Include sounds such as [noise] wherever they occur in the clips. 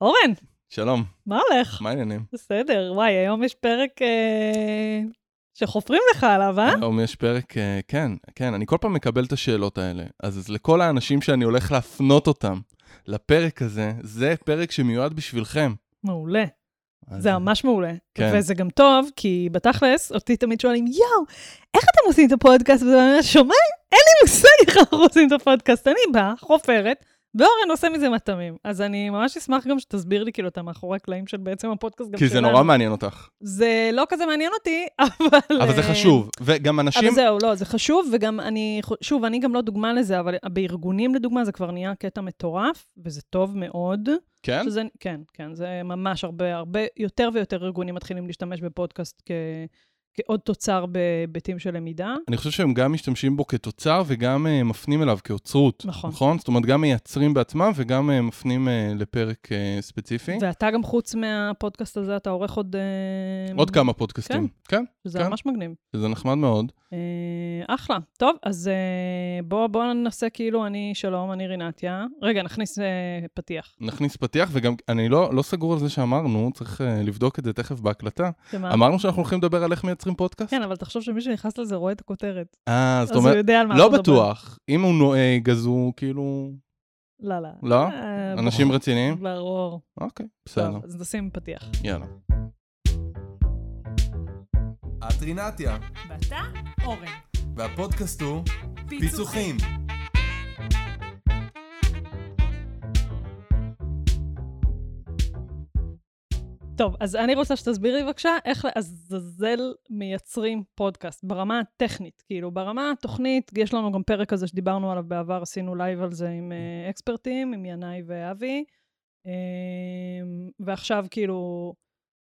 אורן, שלום, מה הולך? מה העניינים? בסדר, וואי, היום יש פרק אה, שחופרים לך עליו, אה? היום יש פרק, אה, כן, כן, אני כל פעם מקבל את השאלות האלה. אז אז לכל האנשים שאני הולך להפנות אותם לפרק הזה, זה פרק שמיועד בשבילכם. מעולה. אז- זה ממש מעולה. כן. וזה גם טוב, כי בתכלס, אותי תמיד שואלים, יואו, איך אתם עושים את הפודקאסט? ואני אומרת, שומע? אין לי מושג איך אנחנו עושים את הפודקאסט. אני באה, חופרת, ואורן עושה מזה מטעמים. אז אני ממש אשמח גם שתסביר לי כאילו את המאחורי הקלעים של בעצם הפודקאסט גם כי זה. נורא מעניין אותך. זה לא כזה מעניין אותי, [laughs] אבל... אבל זה אה, חשוב. וגם אנשים... אבל זהו, לא, זה חשוב, וגם אני, שוב, אני גם לא דוגמה לזה, אבל בארגונים, לדוגמה, זה כבר נהיה קטע מטורף, וזה טוב מאוד. כן? שזה, כן, כן, זה ממש הרבה, הרבה, יותר ויותר ארגונים מתחילים להשתמש בפודקאסט כ, כעוד תוצר בהיבטים של למידה. אני חושב שהם גם משתמשים בו כתוצר וגם uh, מפנים אליו כאוצרות. נכון. נכון? זאת אומרת, גם מייצרים בעצמם וגם uh, מפנים uh, לפרק uh, ספציפי. ואתה גם, חוץ מהפודקאסט הזה, אתה עורך עוד... אה, עוד כמה פודקאסטים. כן, שזה כן. ממש מגניב. שזה נחמד מאוד. אה, אחלה. טוב, אז אה, בואו בוא ננסה כאילו, אני, שלום, אני רינתיה. רגע, נכניס אה, פתיח. נכניס פתיח, וגם אני לא, לא סגור על זה שאמרנו, צריך uh, לבדוק את זה תכף בהקלטה. שמה? אמרנו שאנחנו הולכים לדבר על איך מייצרים פודקאסט? כן, אבל תחשוב שמי שנכנס לזה רואה את הכותרת. אה, זאת אז הוא אומרת, יודע על מה לא. בטוח. אם הוא נוהג, אז הוא כאילו... לא, לא. לא? אה, אנשים ברור. רציניים? ברור. אוקיי, בסדר. טוב, אז נשים פתיח. יאללה. את רינתיה, ואתה, אורן. והפודקאסט הוא פיצוחים. טוב, אז אני רוצה שתסביר לי בבקשה איך לעזאזל מייצרים פודקאסט ברמה הטכנית. כאילו, ברמה התוכנית, יש לנו גם פרק כזה שדיברנו עליו בעבר, עשינו live על זה עם אה, אקספרטים, עם ינאי ואבי. אה, ועכשיו כאילו,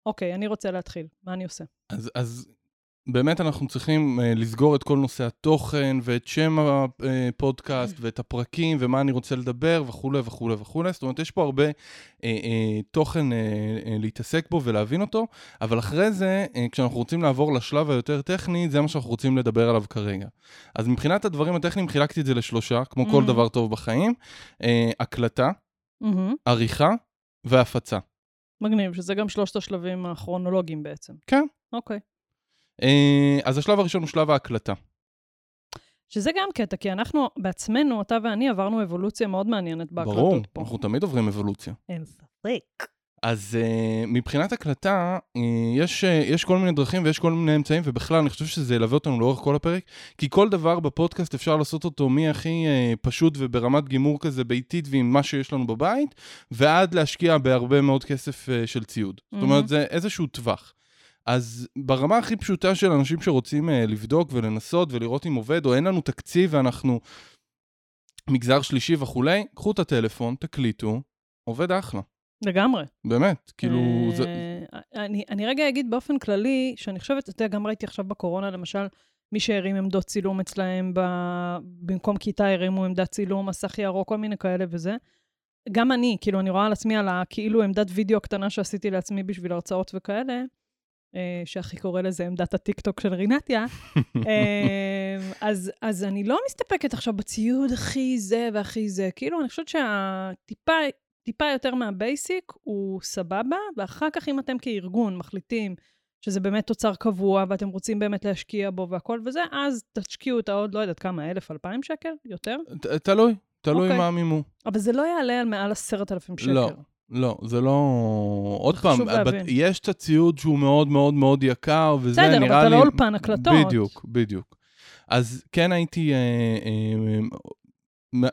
אוקיי, אני רוצה להתחיל, מה אני עושה? אז, אז באמת אנחנו צריכים uh, לסגור את כל נושא התוכן ואת שם הפודקאסט ואת הפרקים ומה אני רוצה לדבר וכולי וכולי וכולי. זאת אומרת, יש פה הרבה uh, uh, תוכן uh, uh, להתעסק בו ולהבין אותו, אבל אחרי זה, uh, כשאנחנו רוצים לעבור לשלב היותר טכני, זה מה שאנחנו רוצים לדבר עליו כרגע. אז מבחינת הדברים הטכניים חילקתי את זה לשלושה, כמו כל Mhm. דבר טוב בחיים, uh, הקלטה, מהמם. עריכה והפצה. מגניב, שזה גם שלושת השלבים הכרונולוגיים בעצם. כן. אוקיי. Uh, אז השלב הראשון הוא שלב ההקלטה. שזה גם קטע, כי אנחנו בעצמנו, אתה ואני, עברנו אבולוציה מאוד מעניינת בהקלטות ברור, פה. אנחנו תמיד עוברים אבולוציה. אין ספק. אז uh, מבחינת הקלטה, uh, יש, uh, יש כל מיני דרכים ויש כל מיני אמצעים, ובכלל, אני חושב שזה ילווה אותנו לאורך כל הפרק, כי כל דבר בפודקאסט אפשר לעשות אותו מהכי uh, פשוט וברמת גימור כזה ביתית ועם מה שיש לנו בבית, ועד להשקיע בהרבה מאוד כסף uh, של ציוד. זאת מהמם. אומרת, זה איזשהו טווח. אז ברמה הכי פשוטה של אנשים שרוצים uh, לבדוק ולנסות ולראות אם עובד, או אין לנו תקציב ואנחנו מגזר שלישי וכולי, קחו את הטלפון, תקליטו, עובד אחלה. לגמרי. באמת, כאילו, זה... אה, אני, אני רגע אגיד באופן כללי, שאני חושבת, אתה יודע, גם ראיתי עכשיו בקורונה, למשל, מי שהרים עמדות צילום אצלהם, ב... במקום כיתה הרימו עמדת צילום, מסך ירוק, כל מיני כאלה וזה. גם אני, כאילו, אני רואה על עצמי על הכאילו עמדת וידאו הקטנה שעשיתי לעצמי בשביל הרצאות וכאלה, אה, שהכי קורא לזה עמדת הטיקטוק של רינתיה. [laughs] אה, אז, אז אני לא מסתפקת עכשיו בציוד הכי זה והכי זה. כאילו, אני חושבת שהטיפה טיפה יותר מה basic הוא סבבה, ואחר כך אם אתם כארגון מחליטים שזה באמת תוצר קבוע ואתם רוצים באמת להשקיע בו והכל וזה, אז תשקיעו את העוד, לא יודעת כמה, אלף, אלפיים שקל? יותר? תלוי, תלוי אוקיי. מה המימו. אבל זה לא יעלה על מעל עשרת אלפים שקל. לא. לא, זה לא... עוד פעם, להבין. יש את הציוד שהוא מאוד מאוד מאוד יקר, וזה בסדר, נראה אבל לי... אתה לא אולפן הקלטות. בדיוק, בדיוק. אז כן הייתי אה, אה,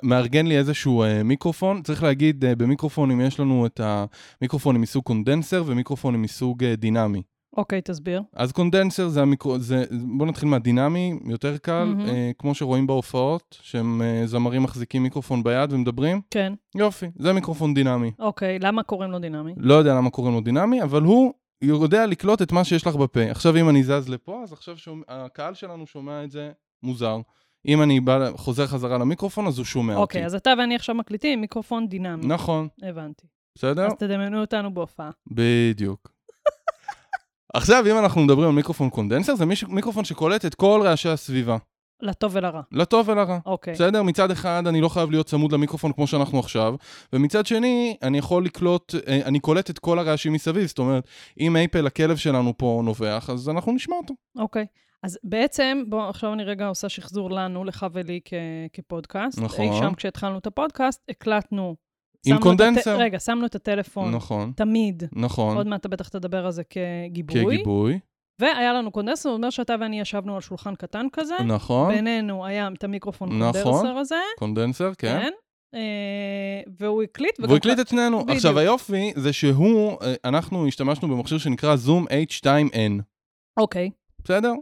מארגן לי איזשהו אה, מיקרופון. צריך להגיד, אה, במיקרופונים יש לנו את המיקרופונים מסוג קונדנסר ומיקרופונים מסוג אה, דינמי. אוקיי, תסביר. אז קונדנסר זה המיקרו... זה... בוא נתחיל מהדינמי, יותר קל, מהמם. אה, כמו שרואים בהופעות, שהם אה, זמרים מחזיקים מיקרופון ביד ומדברים. כן. יופי, זה מיקרופון דינמי. אוקיי, למה קוראים לו דינמי? לא יודע למה קוראים לו דינמי, אבל הוא יודע לקלוט את מה שיש לך בפה. עכשיו, אם אני זז לפה, אז עכשיו שומע, הקהל שלנו שומע את זה מוזר. אם אני בא, חוזר חזרה למיקרופון, אז הוא שומע אותי. אוקיי, אז אתה ואני עכשיו מקליטים מיקרופון דינמי. נכון, הבנתי. בסדר? אז תדמיינו אותנו בהופעה. בדיוק. [laughs] עכשיו, אם אנחנו מדברים על מיקרופון קונדנסר, זה מיקרופון שקולט את כל רעשי הסביבה. לטוב ולרע. לטוב ולרע. אוקיי. בסדר? מצד אחד, אני לא חייב להיות צמוד למיקרופון כמו שאנחנו עכשיו, ומצד שני, אני יכול לקלוט, אה, אני קולט את כל הרעשים מסביב. זאת אומרת, אם אייפל, הכלב שלנו פה נובח, אז אנחנו נשמע אותו. אוקיי. אז בעצם, בואו, עכשיו אני רגע עושה שחזור לנו, לך ולי כ- כפודקאסט. נכון. אי שם כשהתחלנו את הפודקאסט, הקלטנו... עם קונדנסר. הט... רגע, שמנו את הטלפון, נכון, תמיד. נכון. עוד מעט אתה בטח תדבר על זה כגיבוי. כגיבוי. והיה לנו קונדנסר, זאת אומרת שאתה ואני ישבנו על שולחן קטן כזה. נכון. בינינו היה את המיקרופון נכון. קונדנסר הזה. קונדנסר, כן. כן. אה, והוא הקליט. והוא הקליט את שנינו. בדיוק. עכשיו, היופי זה שהוא, אה, אנחנו השתמשנו במכשיר שנקרא Zoom H2N, אוקיי. בסדר?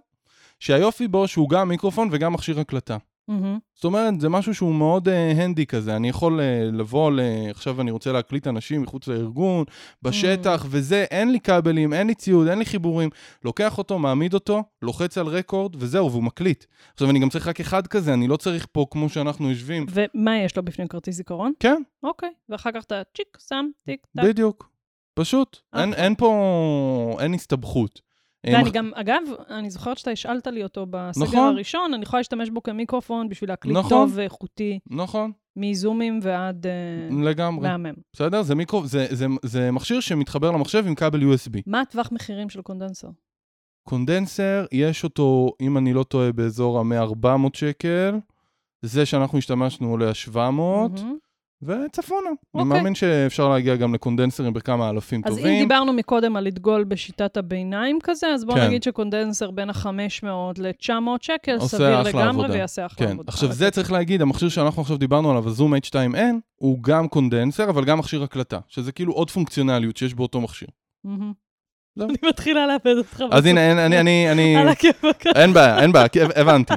שהיופי בו שהוא גם מיקרופון וגם מכשיר הקלטה. מהמם. זאת אומרת, זה משהו שהוא מאוד הנדי כזה. אני יכול uh, לבוא, ל... עכשיו אני רוצה להקליט אנשים מחוץ לארגון, בשטח, וזה, אין לי כבלים, אין לי ציוד, אין לי חיבורים. לוקח אותו, מעמיד אותו, לוחץ על רקורד, וזהו, והוא מקליט. עכשיו, אני גם צריך רק אחד כזה, אני לא צריך פה כמו שאנחנו יושבים. ומה יש לו בפנים כרטיס זיכרון? כן, אוקיי. ואחר כך אתה צ'יק, שם, טיק, טק. בדיוק. פשוט. אין, אחלה. אין פה, אין הסתבכות. אה, ואני גם, אגב, אני זוכרת שאתה השאלת לי אותו בסגר נכון. הראשון, אני יכולה להשתמש בו כמיקרופון בשביל להקליט נכון. טוב ואיכותי, נכון, מזומים ועד אה, לגמרי. מהמם. בסדר? זה מיקרו, זה, זה, זה מכשיר שמתחבר למחשב עם כבל USB. מה הטווח מחירים של קונדנסר? קונדנסר, יש אותו, אם אני לא טועה, באזור ה-100-400 שקל. זה שאנחנו השתמשנו עולה ה-700, מהמם. וצפונה. אני אוקיי. מאמין שאפשר להגיע גם לקונדנסרים בכמה אלפים אז טובים. אם דיברנו מקודם על לדגול בשיטת הביניים כזה, אז בואו כן. נגיד שקונדנסר בין ה-500 ל-900 שקל, סביר לגמרי עבודה. ויעשה אחלה כן, עבודה. עכשיו זה צריך להגיד, המכשיר שאנחנו עכשיו דיברנו עליו, הזום H2N, הוא גם קונדנסר, אבל גם מכשיר הקלטה, שזה כאילו עוד פונקציונליות שיש באותו מכשיר. זהו. אני מתחילה לאבד אותך. אז הנה, אני, אני, אני, על הכיפאק. אין בעיה, אין בעיה, הבנתי.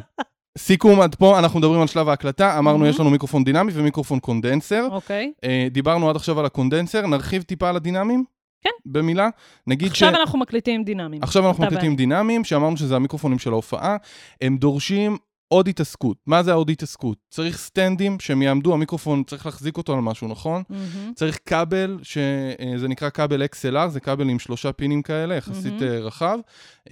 סיכום עד פה, אנחנו מדברים על שלב ההקלטה, אמרנו מהמם. יש לנו מיקרופון דינמי ומיקרופון קונדנסר. אוקיי. אה, דיברנו עד עכשיו על הקונדנסר, נרחיב טיפה על הדינמיים? כן. במילה? נגיד עכשיו ש... אנחנו מקליטים דינמיים. עכשיו אנחנו מקליטים דינמיים, שאמרנו שזה המיקרופונים של ההופעה, הם דורשים עוד התעסקות. מה זה העוד התעסקות? צריך סטנדים שהם יעמדו, המיקרופון צריך להחזיק אותו על משהו, נכון? מהמם. צריך כבל, שזה נקרא כבל XLR, זה כבל עם שלושה פינים כאלה, יחסית. אה, רחב,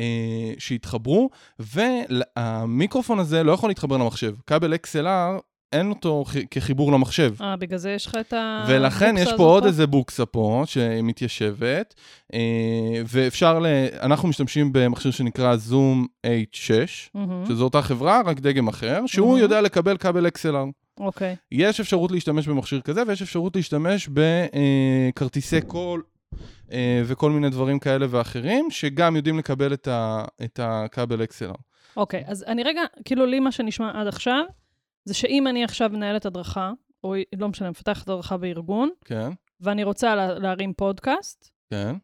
אה, שהתחברו, והמיקרופון הזה לא יכול להתחבר למחשב. כבל XLR, אין אותו כחיבור למחשב. אה, בגלל זה יש לך את ה... ולכן יש הבוקסה פה עוד איזה בוקסה פה, שמתיישבת, אה, ואפשר ל... אנחנו משתמשים במכשיר שנקרא זום H6, מהמם. שזו אותה חברה, רק דגם אחר, שהוא. יודע לקבל כבל XLR. אוקיי. יש אפשרות להשתמש במכשיר כזה, ויש אפשרות להשתמש בכרטיסי קול אה, וכל מיני דברים כאלה ואחרים, שגם יודעים לקבל את, ה, את הכבל XLR. אוקיי, אז אני רגע, כאילו לי מה שנשמע עד עכשיו, זה שאם אני עכשיו מנהלת הדרכה, או לא משנה, מפתחת הדרכה בארגון, כן, ואני רוצה לה, להרים פודקאסט, כן.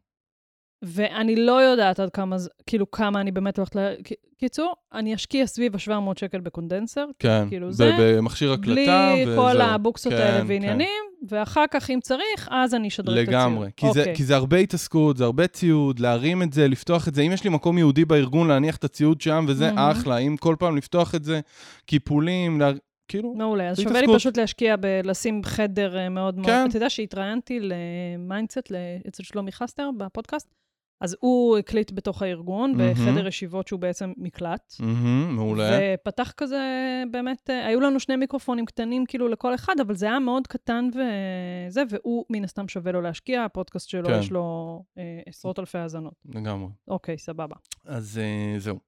ואני לא יודעת עד כמה, כאילו, כמה אני באמת הולכת ל... קיצור, אני אשקיע סביב ה-700 שקל בקונדנסר, כן, כאילו זה, במכשיר הקלטה, בלי וזהו. כל הבוקסות כן, האלה כן. ועניינים, ואחר כך, אם צריך, אז אני אשדרג את הציוד. לגמרי, כי, זה, אוקיי. כי זה הרבה התעסקות, זה הרבה ציוד, להרים את זה, לפתוח את זה. אם יש לי מקום ייעודי בארגון להניח את הציוד שם, וזה מהמם. אחלה. אם כל פעם לפתוח את זה, קיפולים, לה... כאילו, מעולה, אז שווה לי. פשוט להשקיע בלשים חדר אה, מאוד מאוד... כן. אתה יודע שהתראיינתי למיינדסט אצל שלומי חסטר בפודקאסט, אז הוא הקליט בתוך הארגון, מהמם. בחדר ישיבות שהוא בעצם מקלט. מהמם, מעולה. ופתח כזה, באמת, אה, היו לנו שני מיקרופונים קטנים כאילו לכל אחד, אבל זה היה מאוד קטן וזה, והוא מן הסתם שווה לו להשקיע, הפודקאסט שלו כן. יש לו אה, עשרות אלפי האזנות. לגמרי. אוקיי, סבבה. אז אה, זהו.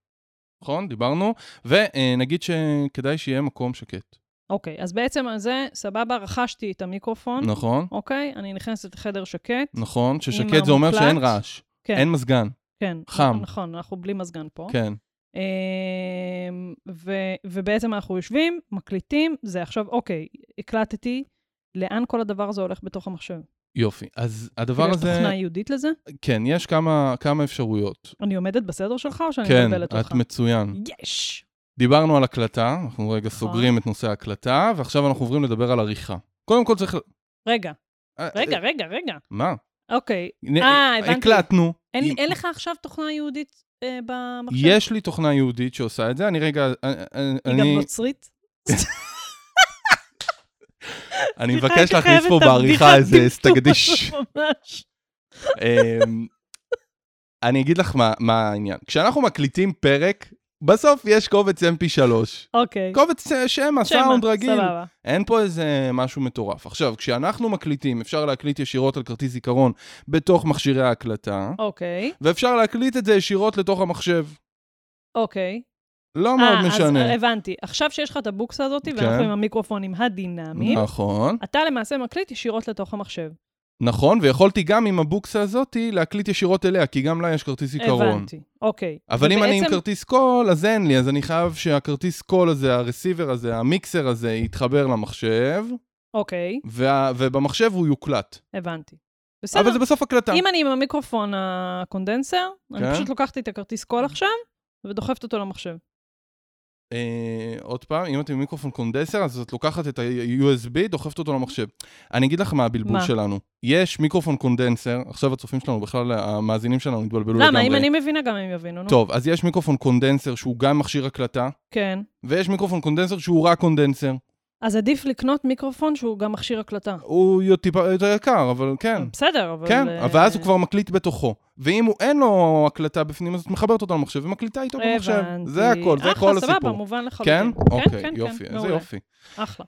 נכון? דיברנו. ונגיד שכדאי שיהיה מקום שקט. אוקיי, אז בעצם על זה, סבבה, רכשתי את המיקרופון. נכון? אוקיי, אני נכנסת לחדר שקט. נכון, ששקט זה אומר. שאין רעש. כן. אין מזגן. כן. חם. נכון, אנחנו בלי מזגן פה. כן. אמ, ו- ובעצם אנחנו יושבים, מקליטים, זה עכשיו, אוקיי, הקלטתי, לאן כל הדבר הזה הולך בתוך המחשב? יופי. אז הדבר כאילו, יש הזה... תוכנה ייעודית לזה? כן, יש כמה, כמה אפשרויות. אני עומדת בסדר שלך או שאני כן, מבלבלת אותך? את מצוין. יש! דיברנו על הקלטה, אנחנו רגע נכון. סוגרים את נושא ההקלטה, ועכשיו אנחנו עוברים לדבר על עריכה. קודם כל צריך... רגע, אה, רגע, אה, רגע, רגע. מה? אוקיי. הנה, אה, הבנתי. הקלטנו. אין לך עכשיו תוכנה ייעודית אה, במחשב? יש לי תוכנה יהודית שעושה את זה, אני רגע... אה, אה, היא אני- גם נוצרית? [laughs] אני מבקש להכניס פה בעריכה איזה סטגדיש. אמ, אני אגיד לך מה, מה העניין. כשאנחנו מקליטים פרק, בסוף יש קובץ mp3. אוקיי. קובץ אה, שמע, סאונד רגיל. סבבה. אין פה איזה משהו מטורף. עכשיו, כשאנחנו מקליטים, אפשר להקליט ישירות על כרטיס זיכרון בתוך מכשירי ההקלטה, אוקיי, ואפשר להקליט את זה ישירות לתוך המחשב. אוקיי. לא מאוד אה, משנה. אז הבנתי. עכשיו שיש לך את הבוקסה הזאת, כן. ואנחנו עם המיקרופונים הדינמיים, נכון, אתה למעשה מקליט ישירות לתוך המחשב. נכון, ויכולתי גם עם הבוקסה הזאתי להקליט ישירות אליה, כי גם לה יש כרטיס זיכרון. הבנתי, אוקיי. אבל אם אני עם ובעצם- כרטיס קול, אז אין לי, אז אני חייב שהכרטיס קול הזה, ה receiver הזה, המיקסר הזה, יתחבר למחשב, אוקיי, וה- ובמחשב הוא יוקלט. הבנתי. בסדר. אבל זה בסוף הקלטה. אם אני עם המיקרופון הקונדנסר, אני כן. פשוט לוקחת את הכרטיס קול עכשיו, ודוחפת אותו למחשב. אה, עוד פעם, אם את עם מיקרופון קונדנסר, אז את לוקחת את ה-USB, דוחפת אותו למחשב. אני אגיד לך מה הבלבול מה? שלנו. יש מיקרופון קונדנסר, עכשיו הצופים שלנו, בכלל המאזינים שלנו התבלבלו לגמרי. למה? אם אני מבינה, גם הם יבינו, נו. טוב, אז יש מיקרופון קונדנסר שהוא גם מכשיר הקלטה, כן. ויש מיקרופון קונדנסר שהוא רק קונדנסר. אז עדיף לקנות מיקרופון שהוא גם מכשיר הקלטה. הוא טיפה יותר יקר, אבל כן. בסדר, אבל... כן, אה, ואז הוא כבר מקליט בתוכו. ואם הוא אין לו הקלטה בפנים, אז את מחברת אותו למחשב ומקליטה איתו במחשב. זה הכל, זה כל אחלה, סבבה, הסיפור. מובן לחלוטין. כן? אוקיי, כן, יופי, כן, איזה מעולה. יופי. אחלה.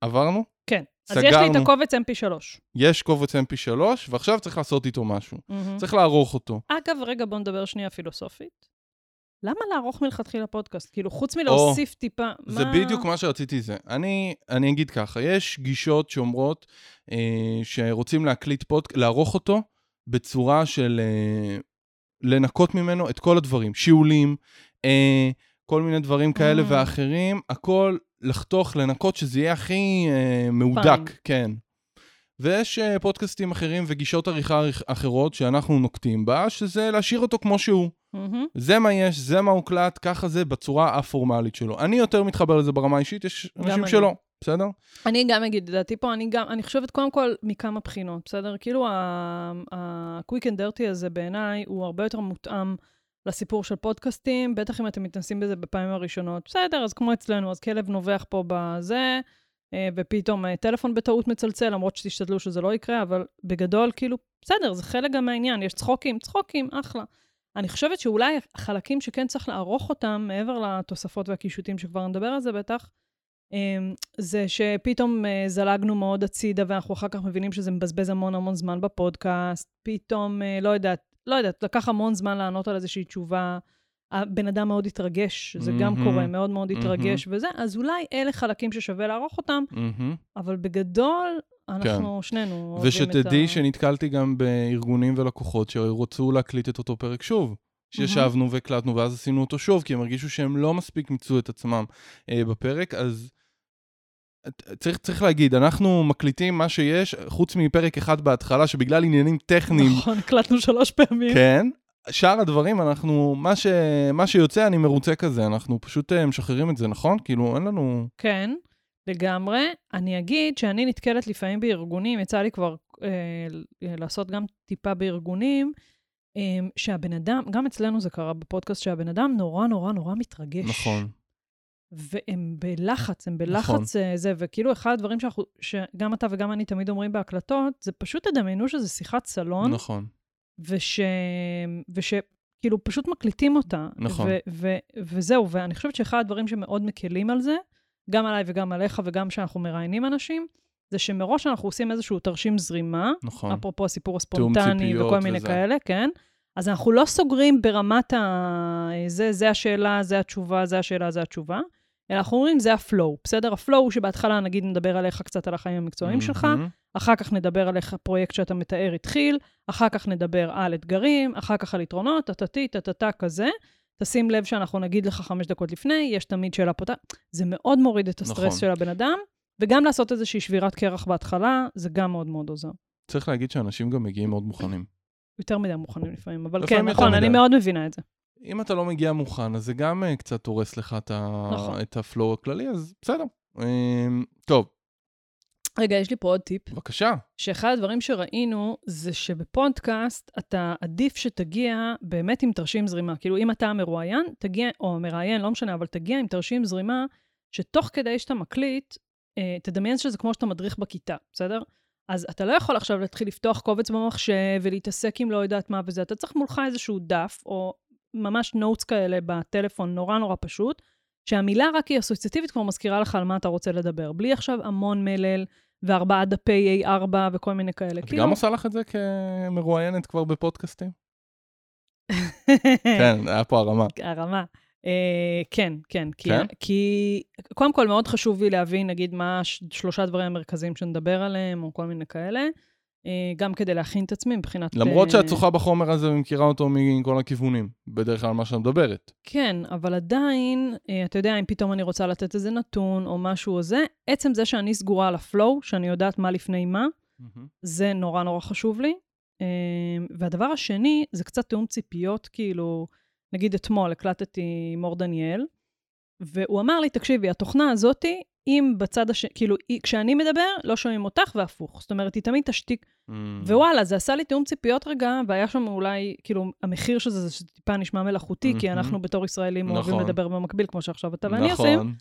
עברנו? כן. אז יש לי את סגרנו. הקובץ mp3. יש קובץ mp3, ועכשיו צריך לעשות איתו משהו. צריך לערוך אותו. אגב, רגע, בוא נדבר שנייה פילוסופית. למה לערוך מלכתחילה פודקאסט? כאילו, חוץ מלהוסיף טיפה, זה מה- בדיוק מה שרציתי זה. אני, אני אגיד ככה, יש גישות שאומרות אה, שרוצים להקליט פודקאסט, לערוך אותו בצורה של אה, לנקות ממנו את כל הדברים. שיעולים, אה, כל מיני דברים כאלה Mm. ואחרים, הכל לחתוך, לנקות, שזה יהיה הכי אה, מהודק. כן. ויש אה, פודקאסטים אחרים וגישות עריכה אחרות שאנחנו נוקטים בה, שזה להשאיר אותו כמו שהוא. מהמם. זה מה יש, זה מה הוקלט, ככה זה בצורה הפורמלית שלו. אני יותר מתחבר לזה ברמה האישית, יש אנשים אני. שלא, בסדר? אני גם אגיד את דעתי פה, אני גם, אני חושבת קודם כל מכמה בחינות, בסדר? כאילו ה-quick and dirty הזה בעיניי הוא הרבה יותר מותאם לסיפור של פודקאסטים, בטח אם אתם מתנסים בזה בפעמים הראשונות. בסדר, אז כמו אצלנו, אז כלב נובח פה בזה, ופתאום אה, טלפון בטעות מצלצל, למרות שתשתדלו שזה לא יקרה, אבל בגדול, כאילו, בסדר, זה חלק גם מהעניין, יש צחוקים, צחוקים, אחלה. אני חושבת שאולי החלקים שכן צריך לערוך אותם, מעבר לתוספות והקישוטים שכבר נדבר על זה בטח, אמ, זה שפתאום אה, זלגנו מאוד הצידה, ואנחנו אחר כך מבינים שזה מבזבז המון המון זמן בפודקאסט. פתאום, אה, לא יודעת, לא יודעת, לקח המון זמן לענות על איזושהי תשובה. הבן אדם מאוד התרגש, זה גם מהמם. קורה, מאוד מאוד התרגש וזה, אז אולי אלה חלקים ששווה לערוך אותם, מהמם. אבל בגדול, אנחנו שנינו אוהבים את ה... כן. ושתדעי שנתקלתי גם בארגונים ולקוחות שרצו להקליט את אותו פרק שוב. שישבנו והקלטנו ואז עשינו אותו שוב, כי הם הרגישו שהם לא מספיק מיצו את עצמם אה, בפרק, אז צריך, צריך להגיד, אנחנו מקליטים מה שיש, חוץ מפרק אחד בהתחלה, שבגלל עניינים טכניים, נכון, הקלטנו שלוש פעמים. כן, שאר הדברים, אנחנו, מה, ש, מה שיוצא, אני מרוצה כזה, אנחנו פשוט אה, משחררים את זה, נכון? כאילו, אין לנו... כן, לגמרי. אני אגיד שאני נתקלת לפעמים בארגונים, יצא לי כבר אה, לעשות גם טיפה בארגונים, אה, שהבן אדם, גם אצלנו זה קרה בפודקאסט, שהבן אדם נורא נורא נורא מתרגש. נכון. והם בלחץ, הם בלחץ נכון. נכון. זה, וכאילו אחד הדברים שאנחנו, שגם אתה וגם אני תמיד אומרים בהקלטות, זה פשוט תדמיינו שזה שיחת סלון, נכון. וש... וש... כאילו, פשוט מקליטים אותה. נכון. ו- ו- וזהו, ואני חושבת שאחד הדברים שמאוד מקלים על זה, גם עליי וגם עליך וגם כשאנחנו מראיינים אנשים, זה שמראש אנחנו עושים איזשהו תרשים זרימה, נכון. אפרופו הסיפור הספונטני וכל מיני וזה. כאלה, כן? אז אנחנו לא סוגרים ברמת ה... זה, זה השאלה, זה התשובה, זה השאלה, זה התשובה, אלא אנחנו אומרים, זה ה flow, בסדר? ה flow שבהתחלה נגיד נדבר עליך קצת על החיים המקצועיים שלך, מהמם. אחר כך נדבר על איך הפרויקט שאתה מתאר התחיל, אחר כך נדבר על אתגרים, אחר כך על יתרונות, טטטי, טטטה כזה. תשים לב שאנחנו נגיד לך חמש דקות לפני, יש תמיד שאלה פותחת. זה מאוד מוריד את הסטרס נכון. של הבן אדם, וגם לעשות איזושהי שבירת קרח בהתחלה, זה גם מאוד מאוד עוזר. צריך להגיד שאנשים גם מגיעים מאוד מוכנים. יותר מדי מוכנים לפעמים, אבל כן, נכון, אני. מאוד מבינה את זה. אם אתה לא מגיע מוכן, אז זה גם אה, קצת הורס לך את, ה... נכון. את הפלואו הכללי, אז בסדר. אמ, טוב, רגע, יש לי פה עוד טיפ. בבקשה. שאחד הדברים שראינו זה שבפודקאסט אתה עדיף שתגיע באמת עם תרשים זרימה. כאילו, אם אתה המרואיין, תגיע, או המראיין, לא משנה, אבל תגיע עם תרשים זרימה, שתוך כדי שאתה מקליט, אה, תדמיין שזה כמו שאתה מדריך בכיתה, בסדר? אז אתה לא יכול עכשיו להתחיל לפתוח קובץ במחשב ולהתעסק עם לא יודעת מה וזה, אתה צריך מולך איזשהו דף, או ממש נוטס כאלה בטלפון, נורא נורא פשוט, שהמילה רק היא אסוציאטיבית כבר מזכירה לך על מה אתה רוצה לדבר. בלי עכשיו המון מלל וארבעה דפי A4 וכל מיני כאלה. את כאילו- גם עושה לך את זה כמרואיינת כבר בפודקאסטים? [laughs] כן, היה פה הרמה. הרמה. אה, כן, כן. כי, כן? כי קודם כל מאוד חשוב לי להבין, נגיד, מה שלושה דברים המרכזיים שנדבר עליהם, או כל מיני כאלה, גם כדי להכין את עצמי מבחינת... למרות אה, שאת שוחה בחומר הזה ומכירה אותו מכל הכיוונים, בדרך כלל מה שאת מדברת. כן, אבל עדיין, אה, אתה יודע, אם פתאום אני רוצה לתת איזה נתון או משהו או זה, עצם זה שאני סגורה על הפלואו, שאני יודעת מה לפני מה, זה נורא נורא חשוב לי. אה, והדבר השני, זה קצת תיאום ציפיות, כאילו, נגיד אתמול הקלטתי מור דניאל, והוא אמר לי, תקשיבי, התוכנה הזאתי, אם בצד השני, כאילו, כשאני מדבר, לא שומעים אותך והפוך. זאת אומרת, היא תמיד תשתיק. ווואלה, זה עשה לי תיאום ציפיות רגע, והיה שם אולי, כאילו, המחיר של זה, זה שטיפה נשמע מלאכותי, כי מהמם. אנחנו בתור ישראלים אוהבים נכון. לדבר במקביל, כמו שעכשיו אתה ואני עושים. נכון.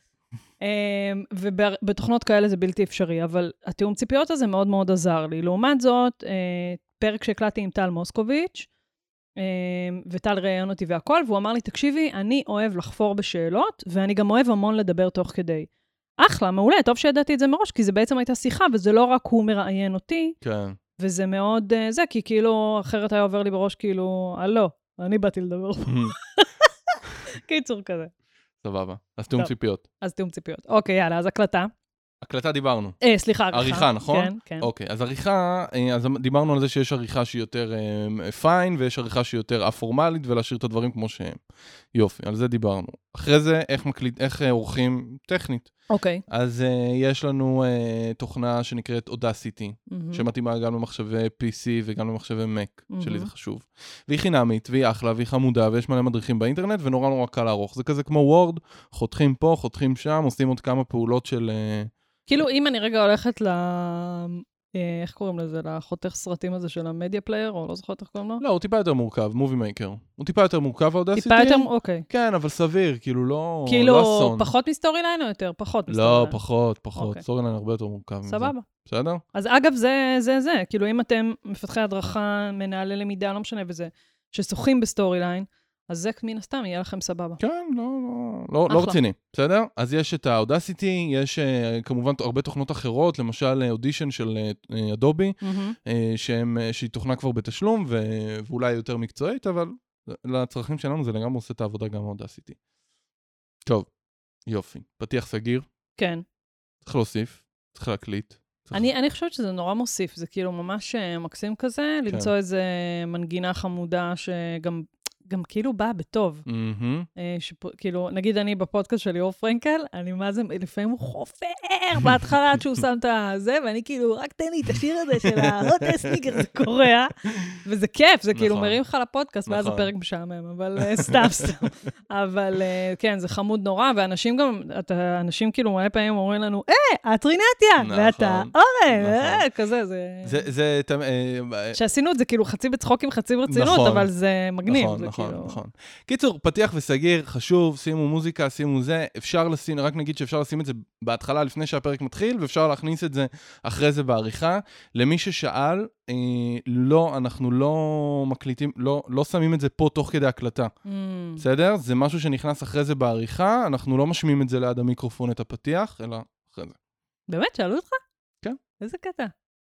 אמ, ובתוכנות כאלה זה בלתי אפשרי, אבל התיאום ציפיות הזה מאוד מאוד עזר לי. לעומת זאת, אה, פרק שהקלטתי עם טל מוסקוביץ', אמ, וטל ראיין אותי והכל, והוא אמר לי, תקשיבי, אני אוהב לחפור בשאלות, ואני גם אוהב המון לדבר תוך כדי. אחלה, מעולה, טוב שידעתי את זה מראש, כי זה בעצם הייתה שיחה, וזה לא רק הוא מראיין אותי, כן. וזה מאוד אה, זה, כי כאילו, אחרת היה עובר לי בראש, כאילו, הלו, אני באתי לדבר פה. [laughs] קיצור כזה. סבבה. אז תיאום. ציפיות. אז תיאום ציפיות. אוקיי, יאללה, אז הקלטה. הקלטה דיברנו. אה, סליחה, עריכה. עריכה, נכון? כן, כן. אוקיי, אז עריכה, אה, אז דיברנו על זה שיש עריכה שהיא יותר אה, פיין, ויש עריכה שהיא יותר א-פורמלית, ולהשאיר את הדברים כמו שהם. יופי, על זה דיברנו. אחרי זה, איך מקליט, איך אה, עורכים טכנית. אוקיי. אז אה, יש לנו אה, תוכנה שנקראת אודסיטי, מהמם. שמתאימה גם למחשבי PC וגם למחשבי Mac, מהמם. שלי זה חשוב. והיא חינמית, והיא אחלה, והיא חמודה, ויש מלא מדריכים באינטרנט, ונורא נורא קל לערוך. זה כזה כמו וורד, חותכים פה, חותכים שם, עושים עוד כמה פעולות של... אה, כאילו, אם אני רגע הולכת ל... אה, איך קוראים לזה? לחותך סרטים הזה של המדיה פלייר, או לא זוכרת איך קוראים לו? לא, הוא טיפה יותר מורכב, Movie Maker. הוא טיפה יותר מורכב, ה Audacity. טיפה יותר, אוקיי. כן, אבל סביר, כאילו לא, כאילו, לא. פחות מ Storyline או יותר? פחות מ Story לא, line. פחות, פחות. אוקיי. סטורי ליין הרבה יותר מורכב מזה. סבבה. בסדר? אז אגב, זה זה זה. כאילו, אם אתם מפתחי הדרכה, מנהלי למידה, לא משנה, וזה, ששוחים ב Storyline, אז זה מן הסתם יהיה לכם סבבה. כן, לא, לא, לא, לא. רציני, בסדר? אז יש את ה Audacity, יש אה, כמובן הרבה תוכנות אחרות, למשל אודישן של אה, אדובי, מהמם. אה, שהם, אה, שהיא תוכנה כבר בתשלום, ו- ואולי יותר מקצועית, אבל לצרכים שלנו זה לגמרי עושה את העבודה גם האודסיטי. טוב, יופי. פתיח סגיר, כן. צריך להוסיף, צריך להקליט. צריך- אני, אני חושבת שזה נורא מוסיף, זה כאילו ממש מקסים כזה, כן. למצוא איזה מנגינה חמודה שגם גם כאילו באה בטוב. אה, שפ... כאילו, נגיד אני בפודקאסט של ליאור פרנקל, אני מה זה, לפעמים הוא חופר בהתחלה עד שהוא שם את הזה, ואני כאילו, רק תן לי את השיר הזה של ה-hot sneaker, זה קורע, וזה כיף, זה כאילו נכון. מרים לך לפודקאסט, ואז נכון. הפרק משעמם, אבל אה, סתם, סתם. אבל אה, כן, זה חמוד נורא, ואנשים גם, אתה, אנשים כאילו מלא פעמים אומרים לנו, אה, את רינתיה, נכון, ואתה אורן, נכון. אה, כזה, זה... זה, זה, אה, שעשינו את זה כאילו חצי בצחוקים, חצי ברצינות, נכון. אבל זה מגניב. נכון, כאילו... נכון. קיצור, פתיח וסגיר, חשוב, שימו מוזיקה, שימו זה, אפשר לשים, רק נגיד שאפשר לשים את זה בהתחלה לפני שהפרק מתחיל, ואפשר להכניס את זה אחרי זה בעריכה. למי ששאל, אה, לא, אנחנו לא מקליטים, לא, לא שמים את זה פה תוך כדי הקלטה, Mm. בסדר? זה משהו שנכנס אחרי זה בעריכה, אנחנו לא משמיעים את זה ליד המיקרופון, את הפתיח, אלא אחרי זה. באמת? שאלו אותך? כן. איזה קטע?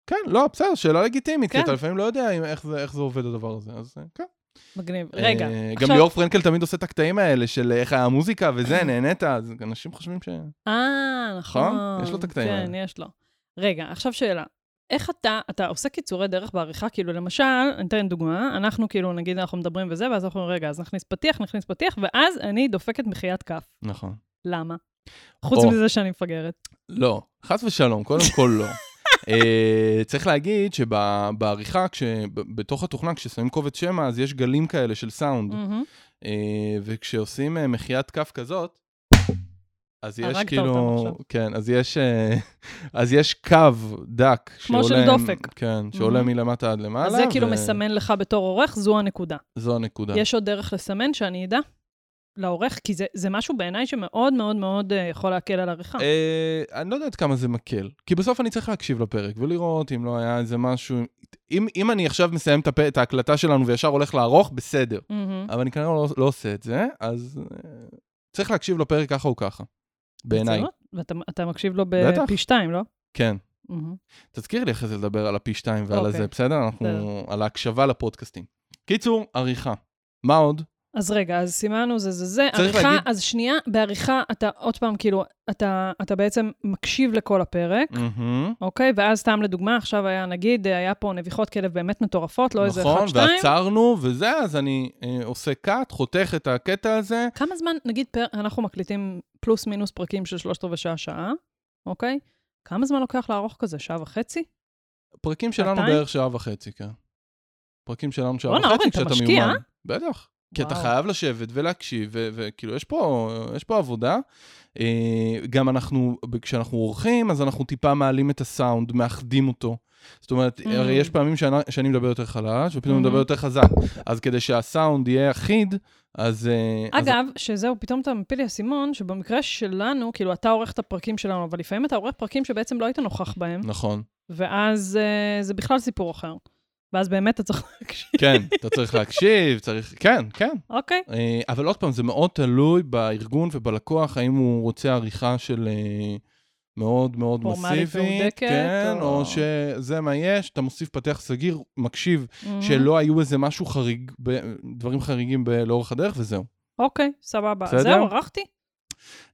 כן, לא, בסדר, שאלה לגיטימית, כי כן. אתה לפעמים לא יודע איך זה, איך זה עובד הדבר הזה, אז אה, כן. מגניב. רגע, אה, גם עכשיו- ליאור פרנקל תמיד עושה את הקטעים האלה של איך היה המוזיקה וזה, [coughs] נהנית, אז אנשים חושבים ש... אה, נכון. יש לו את הקטעים כן, האלה. יש לו. רגע, עכשיו שאלה. איך אתה, אתה עושה קיצורי דרך בעריכה? כאילו, למשל, אני אתן דוגמה, אנחנו כאילו, נגיד, אנחנו מדברים וזה, ואז אנחנו אומרים, רגע, אז נכניס פתיח, נכניס פתיח, ואז אני דופקת מחיית כף. נכון. למה? חוץ או. מזה שאני מפגרת. לא, חס ושלום, קודם כל לא. [laughs] אה, צריך להגיד שבעריכה, בתוך התוכנה, כששמים קובץ שמע, אז יש גלים כאלה של סאונד. אה, וכשעושים אה, מחיית כף כזאת, אז יש כאילו. כן, אז יש, אז יש קו דק. כמו של שעולה- דופק. כן, שעולה מהמם. מלמטה עד למעלה. אז זה כאילו ו- מסמן לך בתור עורך, זו הנקודה. זו הנקודה. יש עוד דרך לסמן שאני אדע? לעורך? כי זה, זה משהו בעיניי שמאוד מאוד מאוד אה, יכול להקל על עריכה. אה, אני לא יודע עד כמה זה מקל, כי בסוף אני צריך להקשיב לפרק ולראות אם לא היה איזה משהו... אם, אם אני עכשיו מסיים את, הפ... את ההקלטה שלנו וישר הולך לערוך, בסדר. מהמם. אבל אני כנראה לא, לא עושה את זה, אז אה, צריך להקשיב לפרק ככה או ככה, בעיניי. ואתה אתה מקשיב לו. בפי שתיים, לא? כן. מהמם. תזכיר לי אחרי זה לדבר על הפי שתיים ועל אוקיי. הזה, בסדר? אנחנו... בסדר. על ההקשבה לפודקאסטים. קיצור, עריכה. מה עוד? אז רגע, אז סימנו זה זה זה. צריך עריכה, להגיד- אז שנייה, בעריכה אתה עוד פעם, כאילו, אתה, אתה בעצם מקשיב לכל הפרק, מהמם. אוקיי? ואז סתם לדוגמה, עכשיו היה, נגיד, היה פה נביחות כלב באמת מטורפות, לא איזה נכון, אחד, שתיים. ועצרנו, וזה, אז אני אה, עושה קאט, חותך את הקטע הזה. כמה זמן, נגיד, פר, אנחנו מקליטים פלוס מינוס פרקים של שלושת רבעי שעה, שעה, אוקיי? כמה זמן לוקח לערוך כזה? שעה וחצי? פרקים שלנו? בערך שעה וחצי, כן. פרקים שלנו שעה וחצי, כשאתה מיומן. בטח. כי אתה. חייב לשבת ולהקשיב, וכאילו, יש פה, יש פה עבודה. אה, גם אנחנו, כשאנחנו עורכים, אז אנחנו טיפה מעלים את הסאונד, מאחדים אותו. זאת אומרת, Mm. הרי יש פעמים שאני, שאני מדבר יותר חלש, ופתאום Mhm. מדבר יותר חזק. אז כדי שהסאונד יהיה אחיד, אז... אה, אז- אגב, שזהו, פתאום אתה מפיל לי אסימון, שבמקרה שלנו, כאילו, אתה עורך את הפרקים שלנו, אבל לפעמים אתה עורך פרקים שבעצם לא היית נוכח בהם, נכון. ואז אה, זה בכלל סיפור אחר. ואז באמת אתה צריך להקשיב. כן, אתה צריך להקשיב, צריך... כן, כן. אוקיי. אה, אבל עוד פעם, זה מאוד תלוי בארגון ובלקוח, האם הוא רוצה עריכה של אה, מאוד מאוד פורמלית מסיבית, כן, או- או שזה מה יש, אתה מוסיף פתח סגיר, מקשיב, מהמם. שלא היו איזה משהו חריג, דברים חריגים לאורך הדרך, וזהו. אוקיי, סבבה. בסדר? זהו, ערכתי?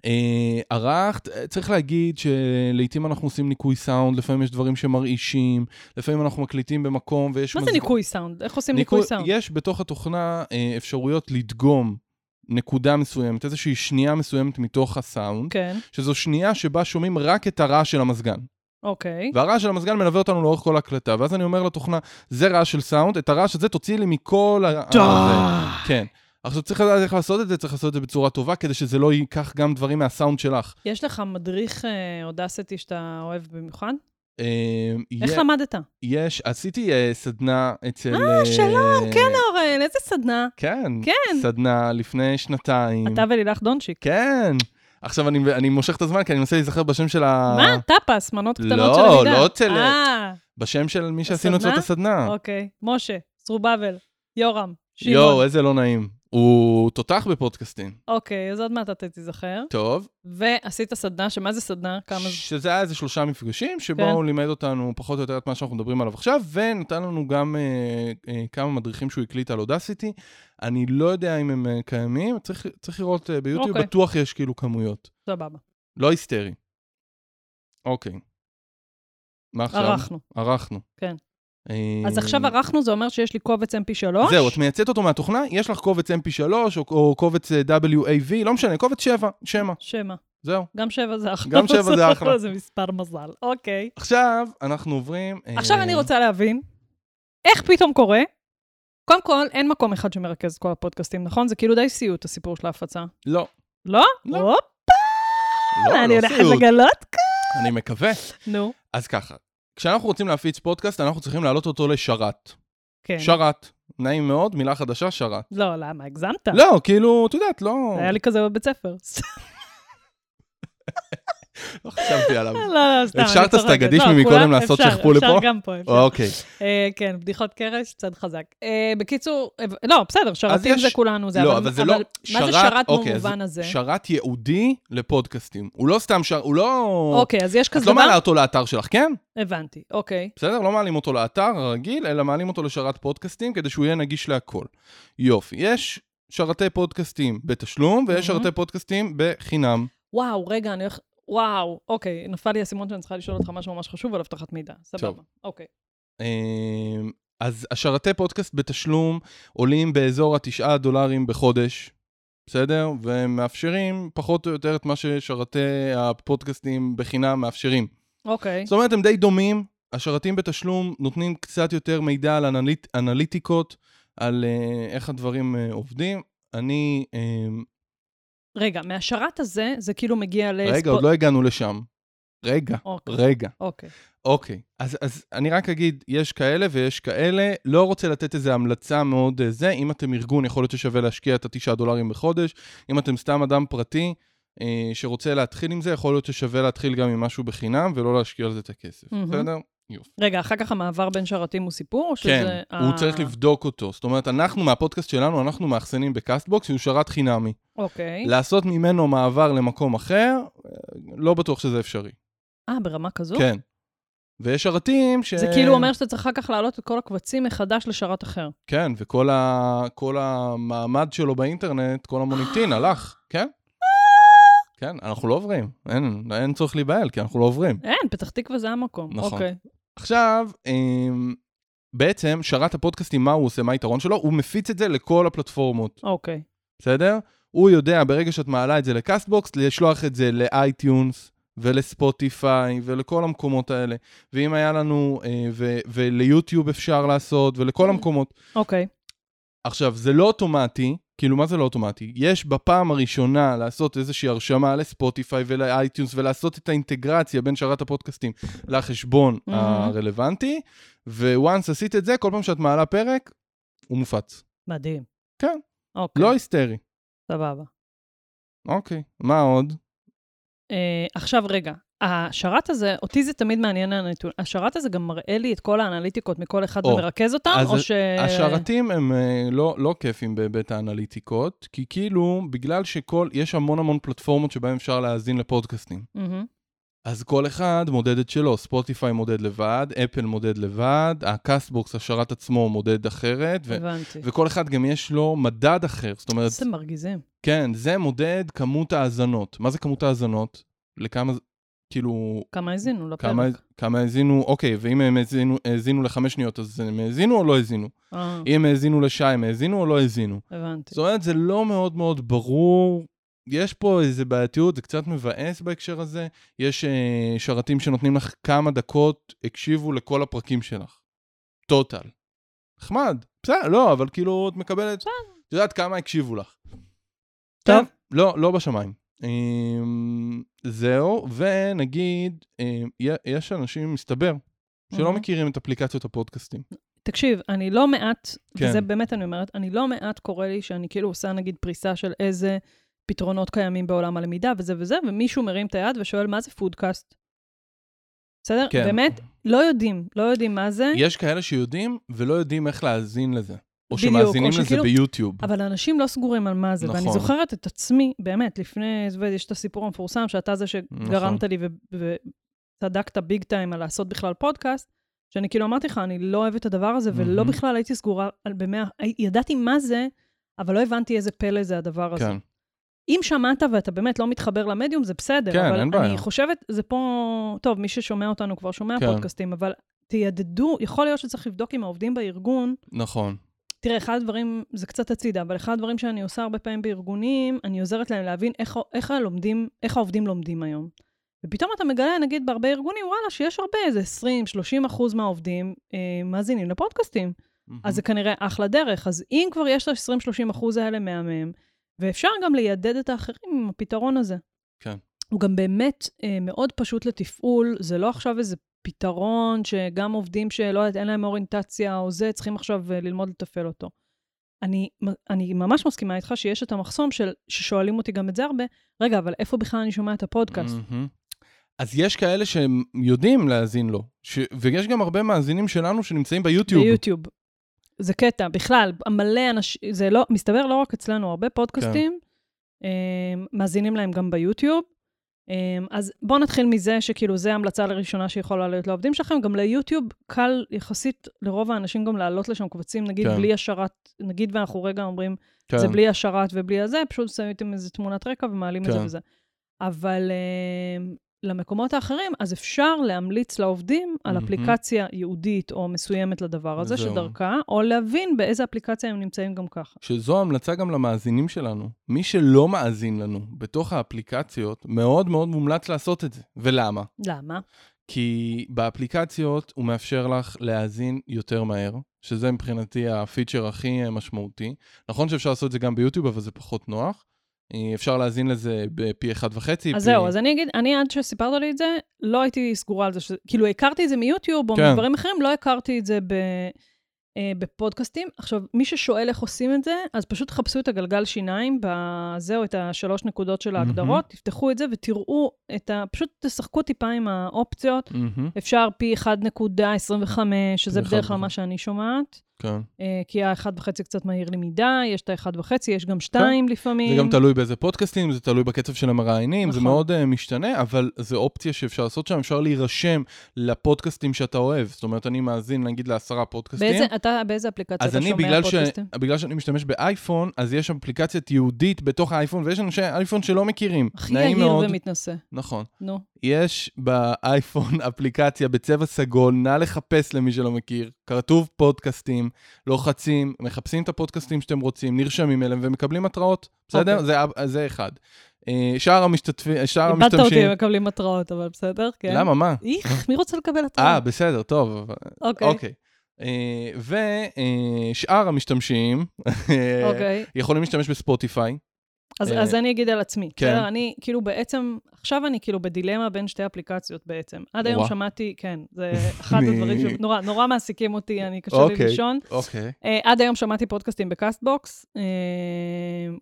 אה, ערכת, אה, צריך להגיד שלעיתים אנחנו עושים ניקוי סאונד, לפעמים יש דברים שמרעישים, לפעמים אנחנו מקליטים במקום ויש... מה זה מזג- ניקוי סאונד? איך עושים ניקוי סאונד? יש בתוך התוכנה אה, אפשרויות לדגום נקודה מסוימת, איזושהי שנייה מסוימת מתוך הסאונד, כן, שזו שנייה שבה שומעים רק את הרעש של המזגן. אוקיי. והרעש של המזגן מלווה אותנו לאורך כל ההקלטה, ואז אני אומר לתוכנה, זה רעש של סאונד, את הרעש הזה תוציא לי מכל ה... די. הזה." כן. עכשיו צריך לדעת איך לעשות את זה, צריך לעשות את זה בצורה טובה, כדי שזה לא ייקח גם דברים מהסאונד שלך. יש לך מדריך אה, אודסטי שאתה אוהב במיוחד? אה, איך למדת? יש, עשיתי אה, סדנה אצל... אה, שלום, כן, אה, אורן, איזה סדנה. כן, כן. סדנה לפני שנתיים. אתה ולילך דונצ'יק. כן. עכשיו אני, אני מושך את הזמן, כי אני מנסה להיזכר בשם של ה... מה? טאפס, מנות קטנות לא, של למידה. לא אצל- אה, בשם של מי שעשינו אצלו את הסדנה? אוקיי. משה, סרובבל, יורם, יואו, שמעון. איזה לא נעים. הוא תותח בפודקאסטים. אוקיי, אז עוד מעט אתה תיזכר. טוב. ועשית סדנה, שמה זה סדנה? כמה זה? שזה היה איזה שלושה מפגשים, שבו כן. הוא לימד אותנו פחות או יותר את מה שאנחנו מדברים עליו עכשיו, ונתן לנו גם אה, אה, כמה מדריכים שהוא הקליט על אודסיטי. אני לא יודע אם הם אה, קיימים, צריך, צריך לראות אה, ביוטיוב, אוקיי. בטוח יש כאילו כמויות. סבבה. לא היסטרי. אוקיי. מה עכשיו? ערכנו. ערכנו. כן. אה, אז עכשיו ערכנו, זה אומר שיש לי קובץ mp3. זהו, את מייצאת אותו מהתוכנה, יש לך קובץ mp3 או, או קובץ אה, WAV, לא משנה, קובץ 7, שמע, שמה. זהו. גם שבע זה אחלה. גם שבע זה אחלה. [laughs] זה מספר מזל. אוקיי. עכשיו אנחנו עוברים... אה, עכשיו אני רוצה להבין, איך פתאום קורה? קודם כל, אין מקום אחד שמרכז את כל הפודקאסטים, נכון? זה כאילו די סיוט, הסיפור של ההפצה. לא, לא? לא. הופ, לא, אני לא הולכת. לגלות? אני מקווה. נו, אז ככה, כשאנחנו רוצים להפיץ פודקאסט, אנחנו צריכים להעלות אותו לשרת. כן. שרת. נעים מאוד, מילה חדשה, שרת. לא, למה? הגזמת. לא, כאילו, את יודעת, לא... היה לי כזה בבית ספר. [laughs] לא חשבתי עליו. לא, לא, סתם, אני אפשר את. הסטגדיש לא, ממקודם לעשות שכפול לפה? אפשר גם פה, אפשר. אוקיי. אה, כן, בדיחות קרש, צד חזק. אה, בקיצור, אה, לא, בסדר, שרתים זה כולנו, זה, לא, אבל זה לא... מה זה שרת אוקיי, במובן הזה? שרת ייעודי לפודקאסטים. הוא לא סתם שר... הוא לא... אוקיי, אז יש את כזה לא דבר? מעלה אותו לאתר שלך, כן? הבנתי, אוקיי. בסדר? לא מעלים אותו לאתר הרגיל, אלא מעלים אותו לשרת פודקאסטים כדי שהוא יהיה נגיש להכל. יופי. יש שרתי פודקאסטים בתשלום, ויש. שרתי פודקאסטים בחינם. וואו, רגע, אני הולך... וואו, אוקיי, נפל לי האסימון שאני צריכה לשאול אותך משהו ממש חשוב על אבטחת מידע. סבבה. אוקיי. אמ, אז השרתי פודקאסט בתשלום עולים באזור התשעה דולרים בחודש, בסדר? והם מאפשרים פחות או יותר את מה ששרתי הפודקאסטים בחינם מאפשרים. אוקיי. זאת אומרת, הם די דומים. השרתים בתשלום נותנים קצת יותר מידע על אנליט, אנליטיקות, על uh, איך הדברים uh, עובדים. אני... Um, רגע, מהשרת הזה, זה כאילו מגיע לספוט... רגע, עוד לא הגענו לשם. רגע, אוקיי. רגע. אוקיי. אוקיי, אז, אז אני רק אגיד, יש כאלה ויש כאלה, לא רוצה לתת איזו המלצה מאוד אה, זה, אם אתם ארגון, יכול להיות ששווה להשקיע את התשעה דולרים בחודש, אם אתם סתם אדם פרטי אה, שרוצה להתחיל עם זה, יכול להיות ששווה להתחיל גם עם משהו בחינם ולא להשקיע על זה את הכסף, מהמם. בסדר? יופי. רגע, אחר כך המעבר בין שרתים הוא סיפור? או שזה... כן, הוא אה, צריך לבדוק אותו. זאת אומרת, אנחנו, מהפודקאסט שלנו, אנחנו מאחסנים ב Castbox, שהוא שרת חינמי. אוקיי. לעשות ממנו מעבר למקום אחר, לא בטוח שזה אפשרי. אה, ברמה כזו? כן. ויש שרתים ש... זה כאילו אומר שאתה צריך אחר כך להעלות את כל הקבצים מחדש לשרת אחר. כן, וכל ה... כל המעמד שלו באינטרנט, כל המוניטין, [gasps] הלך, כן? כן, אנחנו לא עוברים. אין, אין צורך להיבהל, כי אנחנו לא עוברים. אין, פתח תקווה זה המקום. נכון. אוקיי. עכשיו, אמ, בעצם, שרת הפודקאסטים, מה הוא עושה, מה היתרון שלו? הוא מפיץ את זה לכל הפלטפורמות, אוקיי. בסדר? הוא יודע, ברגע שאת מעלה את זה ל Castbox, לשלוח את זה ל iTunes ולספוטיפיי ולכל המקומות האלה. ואם היה לנו, אה, ו- וליוטיוב אפשר לעשות, ולכל המקומות. אוקיי. עכשיו, זה לא אוטומטי, כאילו, מה זה לא אוטומטי? יש בפעם הראשונה לעשות איזושהי הרשמה לספוטיפיי ול iTunes ולעשות את האינטגרציה בין שרת הפודקאסטים לחשבון מהמם. הרלוונטי, וואנס עשית את זה, כל פעם שאת מעלה פרק, הוא מופץ. מדהים. כן. אוקיי. לא היסטרי. סבבה. אוקיי, מה עוד? אה, עכשיו רגע, השרת הזה, אותי זה תמיד מעניין הנתון. השרת הזה גם מראה לי את כל האנליטיקות מכל אחד או, ומרכז אותם, או ש... השרתים הם אה, לא, לא כיפים בהיבט האנליטיקות, כי כאילו, בגלל שכל, יש המון המון פלטפורמות שבהן אפשר להאזין לפודקאסטים. מהמם. אז כל אחד מודד את שלו, ספוטיפיי מודד לבד, אפל מודד לבד, ה Castbox, השרת עצמו מודד אחרת, ו- הבנתי. וכל אחד גם יש לו מדד אחר. זאת אומרת, איזה מרגיזים. כן, זה מודד כמות האזנות. מה זה כמות האזנות? לכמה, זה- כאילו, כמה האזינו לפרק? כמה, כמה האזינו, אוקיי, ואם הם האזינו, האזינו לחמש שניות, אז הם האזינו או לא האזינו? אה, אם הם האזינו לשעה, הם האזינו או לא האזינו? הבנתי. זאת אומרת, זה לא מאוד מאוד ברור. יש פה איזה בעייתיות, זה קצת מבאס בהקשר הזה. יש אה, שרתים שנותנים לך כמה דקות הקשיבו לכל הפרקים שלך. טוטל. נחמד. בסדר, לא, אבל כאילו, את מקבלת... את יודעת כמה הקשיבו לך. טוב. כן, לא, לא בשמיים. אמ, זהו, ונגיד, י- יש אנשים, מסתבר, שלא. מכירים את אפליקציות הפודקאסטים. תקשיב, אני לא מעט, כן. וזה באמת אני אומרת, אני לא מעט קורה לי שאני כאילו עושה נגיד פריסה של איזה פתרונות קיימים בעולם הלמידה וזה וזה, ומישהו מרים את היד ושואל, מה זה פודקאסט? בסדר? כן. באמת, לא יודעים, לא יודעים מה זה, יש כאלה שיודעים ולא יודעים איך להאזין לזה. או בדיוק, שמאזינים או לזה שכאילו- ביוטיוב. אבל אנשים לא סגורים על מה זה. ואני נכון. זוכרת את עצמי, באמת, לפני, יש את הסיפור המפורסם, שאתה זה שגרמת נכון. לי וצדקת ביג טיים על לעשות בכלל פודקאסט, שאני כאילו אמרתי לך, אני לא אוהבת את הדבר הזה, ולא. בכלל הייתי סגורה על במאה, ידעתי מה זה, אבל לא הבנתי איזה פלא זה הדבר הזה. כן. אם שמעת ואתה באמת לא מתחבר למדיום, זה בסדר. כן, אבל אין בעיה. אני חושבת, זה פה, טוב, מי ששומע אותנו כבר שומע כן. פודקאסטים, אבל תיידדו, יכול להיות שצריך לבדוק עם העובדים בארגון, נכון. תראה, אחד הדברים, זה קצת הצידה, אבל אחד הדברים שאני עושה הרבה פעמים בארגונים, אני עוזרת להם להבין איך, איך, הלומדים, איך העובדים לומדים היום. ופתאום אתה מגלה, נגיד, בהרבה ארגונים, וואלה, שיש הרבה, איזה 20-30 אחוז מהעובדים אה, מאזינים לפודקאסטים. אז זה כנראה אחלה דרך. אז אם כבר יש את ה-20-30 אחוז האלה מהמם, ואפשר גם לידד את האחרים עם הפתרון הזה. כן. הוא גם באמת אה, מאוד פשוט לתפעול, זה לא עכשיו איזה פתרון שגם עובדים שלא יודעת, אין להם אוריינטציה או זה, צריכים עכשיו אה, ללמוד לתפעל אותו. אני, אני ממש מסכימה איתך שיש את המחסום של, ששואלים אותי גם את זה הרבה, רגע, אבל איפה בכלל אני שומע את הפודקאסט? מהמם. אז יש כאלה שהם יודעים להאזין לו, ש... ויש גם הרבה מאזינים שלנו שנמצאים ביוטיוב. ביוטיוב. זה קטע, בכלל, מלא אנשים, זה לא, מסתבר לא רק אצלנו, הרבה פודקאסטים, כן. מאזינים להם גם ביוטיוב. אמ, אז בואו נתחיל מזה שכאילו זו ההמלצה לראשונה שיכולה להיות לעובדים שלכם. גם ליוטיוב קל יחסית לרוב האנשים גם לעלות לשם קבצים, נגיד כן. בלי השרת, נגיד ואנחנו רגע אומרים, כן. זה בלי השרת ובלי הזה, פשוט שמים איזה תמונת רקע ומעלים את זה כן. וזה. אבל אמ, למקומות האחרים, אז אפשר להמליץ לעובדים על מהמם. אפליקציה ייעודית או מסוימת לדבר הזה, זהו. שדרכה, או להבין באיזה אפליקציה הם נמצאים גם ככה. שזו המלצה גם למאזינים שלנו. מי שלא מאזין לנו בתוך האפליקציות, מאוד מאוד מומלץ לעשות את זה. ולמה? למה? כי באפליקציות הוא מאפשר לך להאזין יותר מהר, שזה מבחינתי הפיצ'ר הכי משמעותי. נכון שאפשר לעשות את זה גם ביוטיוב, אבל זה פחות נוח. אה, אפשר להאזין לזה בפי אחד וחצי. אז פי... זהו, אז אני אגיד, אני עד שסיפרת לי את זה, לא הייתי סגורה על זה, שזה, כאילו הכרתי את זה מיוטיוב או כן. מדברים אחרים, לא הכרתי את זה ב... אה, בפודקאסטים. עכשיו, מי ששואל איך עושים את זה, אז פשוט חפשו את הגלגל שיניים, בזהו, את השלוש נקודות של ההגדרות, תפתחו את זה ותראו את ה... פשוט תשחקו טיפה עם האופציות. מהמם. אפשר פי 1.25, שזה בדרך כלל 1.25. מה שאני שומעת. כן. אה, כי ה-1.5 קצת מהיר לי מדי, יש את ה-1.5, יש גם 2 לפעמים. זה גם תלוי באיזה פודקאסטים, זה תלוי בקצב של המראיינים, זה נכון. מאוד uh, משתנה, אבל זו אופציה שאפשר לעשות שם, אפשר להירשם לפודקאסטים שאתה אוהב. זאת אומרת, אני מאזין נגיד לעשרה פודקאסטים. באיזה, אתה, באיזה אפליקציה אז אתה אני, שומע בגלל. פודקאסטים? בגלל שאני משתמש באייפון, אז יש אפליקציית ייעודית בתוך האייפון, ויש אנשי אייפון שלא מכירים. הכי יהיר מאוד. ומתנשא. נכון. נו. יש באייפון [laughs] אפליקציה בצבע סגול, נא לחפש למי שלא מכיר. כתוב פודקאסטים, לוחצים, מחפשים את הפודקאסטים שאתם רוצים, נרשמים אליהם ומקבלים התראות. בסדר? אוקיי. זה, זה אחד. אה, שאר המשתתפים, שאר איבדת אותי, המשתמשים... הם מקבלים התראות, אבל בסדר, כן. למה, מה? איך, מי רוצה לקבל אה, התראות? בסדר, טוב. אוקיי, אוקיי. ושאר המשתמשים אוקיי. יכולים להשתמש בספוטיפיי. אז, אה, אז אני אגיד על עצמי. כן. בסדר? אני כאילו בעצם, עכשיו אני כאילו בדילמה בין שתי אפליקציות בעצם. עד היום. שמעתי, כן, זה [laughs] אחד הדברים שנורא נורא מעסיקים אותי, אני קשה אוקיי. לי לישון. אוקיי. אה, עד היום שמעתי פודקאסטים ב Castbox. אה,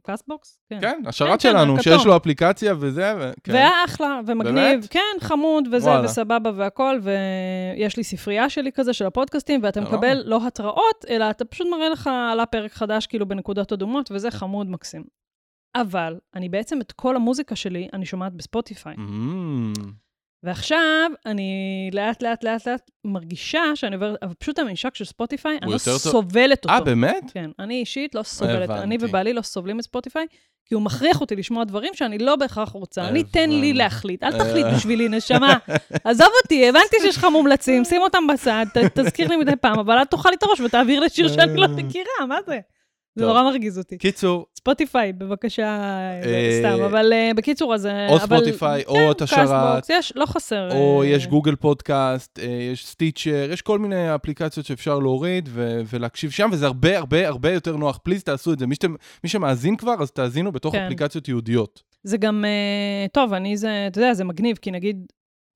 Castbox? כן, השרת כן, שלנו. שיש לו אפליקציה וזה, ו- כן. והיה אחלה, ומגניב? כן, חמוד וזה. וסבבה והכל, ויש לי ספרייה שלי כזה של הפודקאסטים, ואתה. מקבל לא התראות, אלא אתה פשוט מראה לך, עלה פרק חדש כאילו בנקודות אדומות, וזה חמוד מקסים. אבל, אני בעצם את כל המוזיקה שלי, אני שומעת בספוטיפיי. אממ, ועכשיו, אני לאט לאט לאט לאט מרגישה שאני עוברת, אבל פשוט הממשק של ספוטיפיי, אני לא. סובלת אותו. אה, באמת? כן, אני אישית לא סובלת. הבנתי. אני ובעלי לא סובלים את ספוטיפיי, כי הוא מכריח אותי לשמוע דברים שאני לא בהכרח רוצה. אני, תן לי. להחליט, אל תחליט אה. בשבילי, נשמה. [laughs] עזוב אותי, הבנתי שיש לך מומלצים, שים אותם בצד, ת- תזכיר לי מדי פעם, אבל אל תאכל לי את הראש ותעביר לשיר שאני לא מכירה, מה זה? זה. נורא מרגיז אותי. קיצור, ספוטיפיי, בבקשה, אה, סתם, אבל אה, בקיצור, אז... אה, או אבל- ספוטיפיי, או כן, את השרת, Castbox, יש, לא חסר. או אה, יש Google Podcast, אה, יש Stitcher, יש כל מיני אפליקציות שאפשר להוריד ולהקשיב שם, וזה הרבה הרבה הרבה יותר נוח. please תעשו את זה. מי, שאתם, מי שמאזין כבר, אז תאזינו בתוך כן. אפליקציות ייעודיות. זה גם, אה, טוב, אני זה, אתה יודע, זה מגניב, כי נגיד,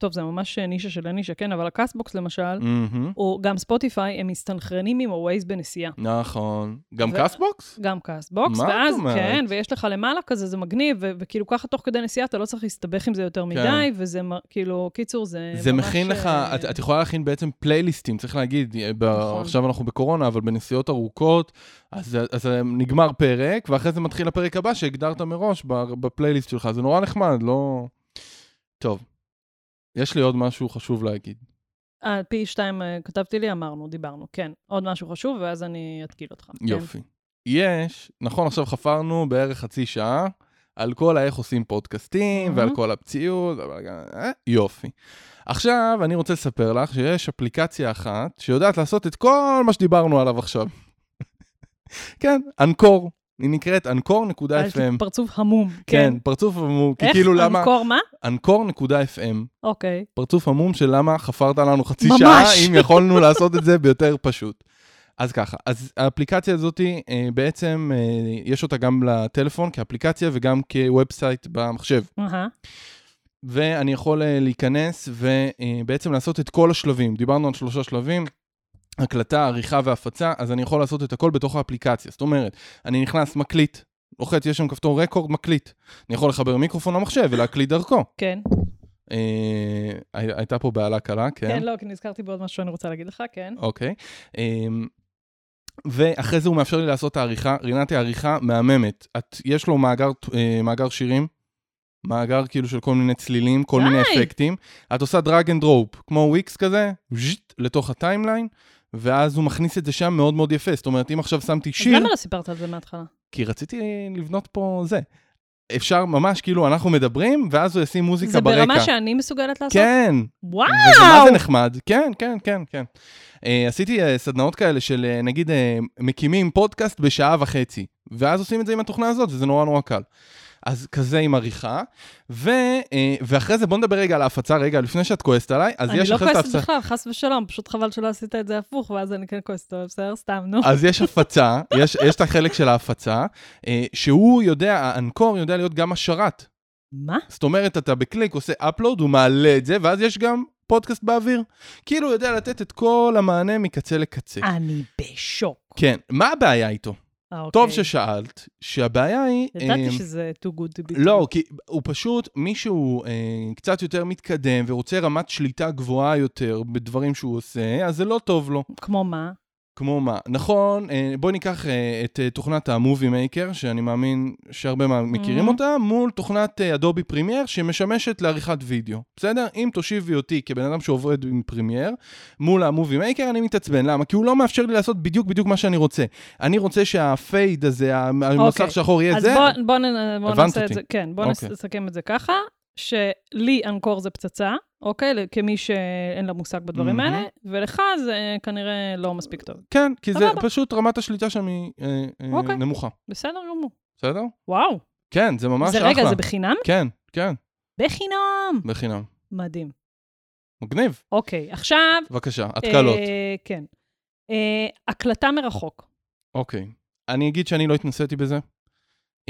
טוב, זה ממש נישה של הנישה, כן, אבל ה Castbox למשל, מהמם. או גם ספוטיפיי, הם מסתנכרנים עם ה-Waze בנסיעה. נכון. גם ו- Castbox? גם Castbox, מה את ואז, אומרת? כן, ויש לך למעלה כזה, זה מגניב, ו- וכאילו ככה תוך כדי נסיעה אתה לא צריך להסתבך עם זה יותר מדי, וזה מ- כאילו, קיצור, זה כן. זה ממש... מכין לך, אה, את, את יכולה להכין בעצם פלייליסטים, צריך להגיד, אה, ב- נכון. עכשיו אנחנו בקורונה, אבל בנסיעות ארוכות, אז, אז אה, נגמר פרק, ואחרי זה מתחיל הפרק הבא שהגדרת מראש בפלייליסט שלך, זה נורא נחמד, לא... טוב, יש לי עוד משהו חשוב להגיד. אה, פי שתיים אה, כתבתי לי, אמרנו, דיברנו, כן. עוד משהו חשוב, ואז אני אתקיל אותך. כן. יופי. יש, נכון, עכשיו חפרנו בערך חצי שעה על כל האיך עושים פודקאסטים, ועל מהמם. כל הפציעות, אה, יופי. עכשיו אני רוצה לספר לך שיש אפליקציה אחת שיודעת לעשות את כל מה שדיברנו עליו עכשיו. [laughs] כן, אנקור. היא נקראת אנקור.fm. פרצוף המום. כן, פרצוף עמום, כי איך? כאילו למה... אנקור מה? אנקור.fm. אוקיי. פרצוף עמום של למה חפרת לנו חצי ממש. שעה, אם יכולנו לעשות את זה ביותר פשוט. אז ככה, אז האפליקציה הזאת, אה, בעצם אה, יש אותה גם לטלפון כאפליקציה וגם כוובסייט במחשב. אהה. ואני יכול אה, להיכנס ובעצם לעשות את כל השלבים. דיברנו על שלושה שלבים, הקלטה, עריכה והפצה, אז אני יכול לעשות את הכל בתוך האפליקציה. זאת אומרת, אני נכנס, מקליט, לוחץ, יש שם כפתור רקורד, מקליט. אני יכול לחבר מיקרופון למחשב ולהקליט דרכו. כן. אה, הי- הייתה פה בעלה קלה, כן? כן, לא, כי נזכרתי בעוד משהו שאני רוצה להגיד לך, כן. אוקיי. אמ, ואחרי זה הוא מאפשר לי לעשות את העריכה. רינת היא עריכה מהממת. את, יש לו מאגר, אה, מאגר שירים, מאגר כאילו של כל מיני צלילים, כל מיני די. אפקטים. את עושה drag and drop, כמו וויקס כזה, ז'יט, לתוך ה timeline, ואז הוא מכניס את זה שם מאוד מאוד יפה. זאת אומרת, אם עכשיו שמתי אז שיר, למה לא סיפרת על זה מההתחלה? כי רציתי לבנות פה זה. אפשר ממש, כאילו, אנחנו מדברים, ואז הוא ישים מוזיקה זה ברקע. ברמה שאני מסוגלת לעשות? כן, וואו! וזה מה זה נחמד, כן, כן, כן, כן. אה, עשיתי אה, סדנאות כאלה של אה, נגיד uh, מקימים פודקאסט בשעה וחצי, ואז עושים את זה עם התוכנה הזאת, וזה נורא נורא קל. אז כזה עם עריכה, ו, uh, ואחרי זה בוא נדבר רגע על ההפצה, רגע, לפני שאת כועסת עליי, אז אני יש לא אחרי זה כועסת ההפצה. בכלל, חס ושלום, פשוט חבל שלא עשית את זה הפוך, ואז אני כן כועסת, אבל בסדר, סתם, נו. אז יש הפצה, יש, יש את החלק של ההפצה, uh, שהוא יודע, האנקור יודע להיות גם השרת. מה? זאת אומרת, אתה בקליק עושה upload, הוא מעלה את זה, ואז יש גם פודקאסט באוויר. כאילו הוא יודע לתת את כל המענה מקצה לקצה. אני בשוק. כן, מה הבעיה איתו? אה, טוב אוקיי. ששאלת, שהבעיה היא... ידעתי אמ, שזה too good to be true. לא, כי הוא פשוט, מישהו אה, קצת יותר מתקדם ורוצה רמת שליטה גבוהה יותר בדברים שהוא עושה, אז זה לא טוב לו. כמו מה? כמו מה? נכון, אה, בואי ניקח אה, את אה, תוכנת ה Movie Maker, שאני מאמין שהרבה מה- מכירים אהמ. אותה, מול תוכנת Adobe Premiere, שמשמשת לעריכת וידאו. בסדר? אם תושיבי אותי כבן אדם שעובד עם Premiere, מול המובי מייקר, אני מתעצבן. למה? כי הוא לא מאפשר לי לעשות בדיוק בדיוק מה שאני רוצה. אני רוצה שהפייד הזה, המסך אוקיי. שחור יהיה אז זה. בוא, בוא, בוא הבנת נעשה את אותי. זה, כן, בוא אוקיי. נסכם את זה ככה, שלי אנקור זה פצצה, אוקיי? כמי שאין לה מושג בדברים מהמם. האלה, ולך זה כנראה לא מספיק טוב. כן, כי זה סבבה. פשוט רמת השליטה שם היא אה, אה, אוקיי. נמוכה. בסדר גמור. בסדר? וואו. כן, זה ממש זה אחלה. רגע, זה בחינם? כן, כן, בחינם. בחינם. מדהים. מגניב. אוקיי, עכשיו... בבקשה, התקלות. אה, כן. אה, הקלטה מרחוק. אוקיי. אני אגיד שאני לא התנסיתי בזה.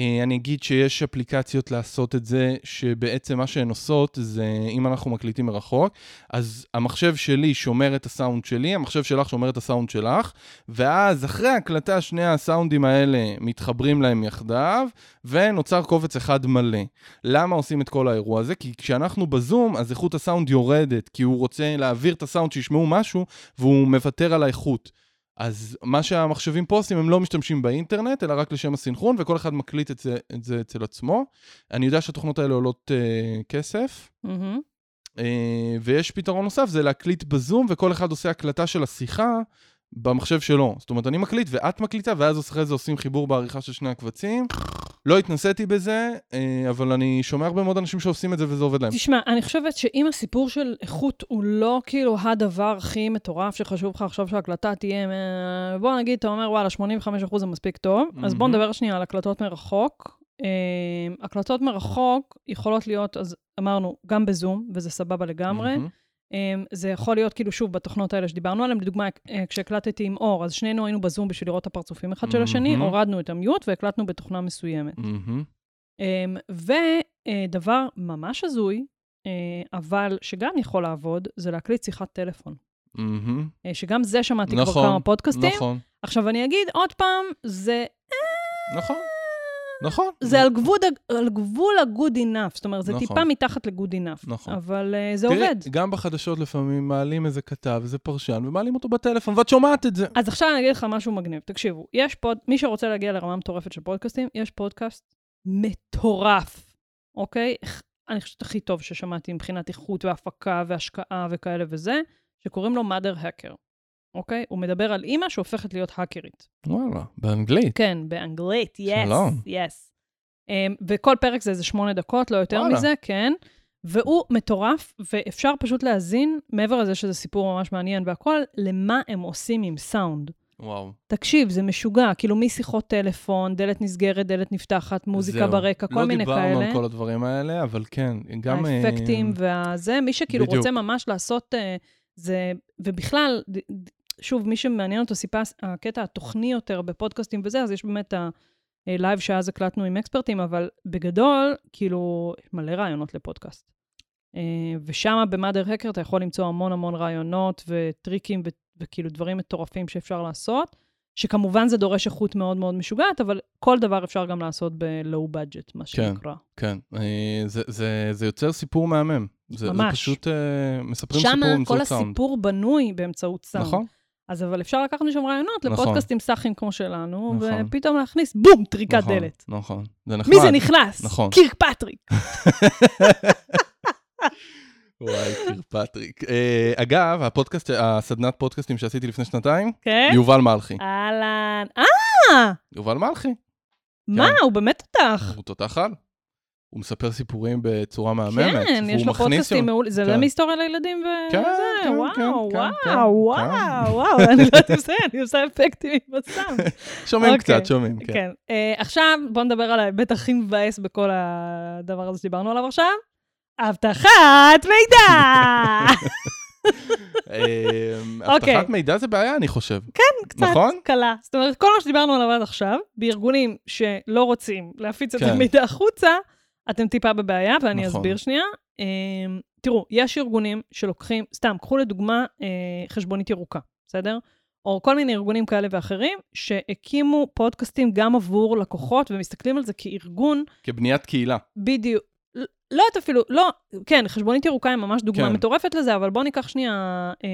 אה, אני אגיד שיש אפליקציות לעשות את זה, שבעצם מה שהן עושות זה, אם אנחנו מקליטים מרחוק, אז המחשב שלי שומר את הסאונד שלי, המחשב שלך שומר את הסאונד שלך, ואז אחרי ההקלטה שני הסאונדים האלה מתחברים להם יחדיו, ונוצר קובץ אחד מלא. למה עושים את כל האירוע הזה? כי כשאנחנו בזום, אז איכות הסאונד יורדת, כי הוא רוצה להעביר את הסאונד שישמעו משהו, והוא מוותר על האיכות. אז מה שהמחשבים פה עושים, הם לא משתמשים באינטרנט, אלא רק לשם הסינכרון, וכל אחד מקליט את זה, את זה אצל עצמו. אני יודע שהתוכנות האלה עולות אה, כסף, מהמם. אה, ויש פתרון נוסף, זה להקליט בזום, וכל אחד עושה הקלטה של השיחה במחשב שלו. זאת אומרת, אני מקליט ואת מקליטה, ואז אחרי זה עושים חיבור בעריכה של שני הקבצים. לא התנסיתי בזה, אה, אבל אני שומע הרבה מאוד אנשים שעושים את זה וזה עובד להם. תשמע, אני חושבת שאם הסיפור של איכות הוא לא כאילו הדבר הכי מטורף שחשוב לך עכשיו שההקלטה תהיה, אה, בוא נגיד, אתה אומר, וואלה, 85% זה מספיק טוב, אז בוא. נדבר שנייה על הקלטות מרחוק. אה, הקלטות מרחוק יכולות להיות, אז אמרנו, גם בזום, וזה סבבה לגמרי. מהמם. Um, זה יכול להיות כאילו, שוב, בתוכנות האלה שדיברנו עליהן, לדוגמה, אה, כשהקלטתי עם אור, אז שנינו היינו בזום בשביל לראות את הפרצופים אחד של השני, מהמם. הורדנו את המיוט והקלטנו בתוכנה מסוימת. מהמם. Um, ודבר ממש הזוי, uh, אבל שגם יכול לעבוד, זה להקליט שיחת טלפון. מהמם. Uh, שגם זה שמעתי כבר נכון, כמה פודקאסטים. נכון, עכשיו, אני אגיד עוד פעם, זה נכון, נכון. זה על גבול, על גבול ה-good enough, זאת אומרת, זה נכון. טיפה מתחת ל-good enough. נכון. אבל uh, זה תראי, עובד. גם בחדשות לפעמים מעלים איזה כתב, איזה פרשן, ומעלים אותו בטלפון, ואת שומעת את זה. אז עכשיו אני אגיד לך משהו מגניב. תקשיבו, יש פוד, מי שרוצה להגיע לרמה מטורפת של פודקאסטים, יש פודקאסט מטורף, אוקיי? אני חושבת הכי טוב ששמעתי מבחינת איכות והפקה והשקעה וכאלה וזה, שקוראים לו mother hacker, אוקיי? הוא מדבר על אימא שהופכת להיות האקרית. וואלה, באנגלית. כן, באנגלית, yes, שלום. yes. Um, וכל פרק זה איזה שמונה דקות, לא יותר וואלה. מזה, כן. והוא מטורף, ואפשר פשוט להאזין, מעבר לזה שזה סיפור ממש מעניין והכל, למה הם עושים עם סאונד. וואו. תקשיב, זה משוגע, כאילו משיחות טלפון, דלת נסגרת, דלת נפתחת, מוזיקה זהו. ברקע, כל מיני לא כאלה. דיברנו על כל הדברים האלה, אבל כן, גם... אה, האפקטים והזה, מי שכאילו בדיוק. רוצה ממש לעשות אה, זה, ובכלל, שוב, מי שמעניין אותו סיפה, הקטע התוכני יותר בפודקאסטים וזה, אז יש באמת ה live שאז הקלטנו עם אקספרטים, אבל בגדול, כאילו, יש מלא רעיונות לפודקאסט. אה, ושם ב Motherhacker אתה יכול למצוא המון המון רעיונות וטריקים ו- וכאילו דברים מטורפים שאפשר לעשות, שכמובן זה דורש איכות מאוד מאוד משוגעת, אבל כל דבר אפשר גם לעשות ב-low budget, מה כן. שנקרא. כן, אה, זה- זה זה יוצר סיפור מהמם. זה זה ממש. פשוט אה, מספרים שם סיפור כל באמצעות סאונד. הסיפור בנוי באמצעות סאונד. נכון, אז אבל אפשר לקחת משם רעיונות נכון. לפודקאסטים סאחים כמו שלנו, נכון. ופתאום להכניס בום, טריקת נכון, דלת. נכון. זה נחמד. מי זה נכנס? נכון. קירק פטריק. [laughs] וואי, קיר פטריק. אה, אגב, הפודקאסט, הסדנת פודקאסטים שעשיתי לפני שנתיים, כן? יובל מלכי. אהלן. אה, יובל מלכי, מה, הוא באמת תותח. הוא תותח על. הוא מספר סיפורים בצורה מהממת. כן, יש לו פודקאסטים מעולים. זה כן. לא מהיסטוריה לילדים כן, וזה, כן, וואו, כן, וואו, כן, וואו, כן. וואו, אני לא יודעת אם זה, אני עושה אפקטים עם הסאונד. [laughs] שומעים אוקיי. קצת, שומעים, כן. כן. אה, עכשיו, בואו נדבר על ההיבט הכי מבאס בכל הדבר הזה שדיברנו עליו עכשיו. אבטחת מידע! [laughs] אוקיי. אבטחת מידע זה בעיה, אני חושב. קצת נכון? קלה. זאת אומרת, כל מה שדיברנו עליו עד עכשיו, בארגונים שלא רוצים להפיץ את כן. המידע החוצה, אתם טיפה בבעיה, ואני נכון. אסביר שנייה. אמ, תראו, יש ארגונים שלוקחים, סתם, קחו לדוגמה אה, חשבונית ירוקה, בסדר? או כל מיני ארגונים כאלה ואחרים, שהקימו פודקאסטים גם עבור לקוחות, ומסתכלים על זה כארגון, כבניית קהילה. בדיוק. לא יודעת אפילו, לא, כן, חשבונית ירוקה היא ממש דוגמה כן. מטורפת לזה, אבל בואו ניקח שנייה אה,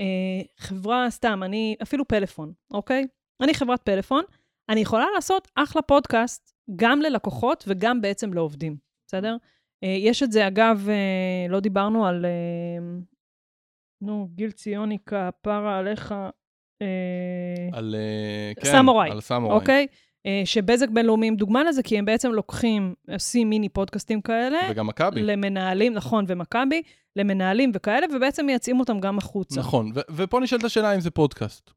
אה, חברה, סתם, אני, אפילו פלאפון, אוקיי? אני חברת פלאפון, אני יכולה לעשות אחלה פודקאסט גם ללקוחות וגם בעצם לעובדים, בסדר? אה, יש את זה, אגב, אה, לא דיברנו על, אה, נו, גיל ציוני כפרה עליך, על... כן, סמוראי, על סמוראי. אוקיי? שבזק בינלאומיים דוגמה לזה, כי הם בעצם לוקחים, עושים מיני פודקאסטים כאלה, וגם מכבי. למנהלים, נכון, ומכבי, למנהלים וכאלה, ובעצם מייצאים אותם גם החוצה. נכון, ו- ופה נשאלת השאלה אם זה פודקאסט.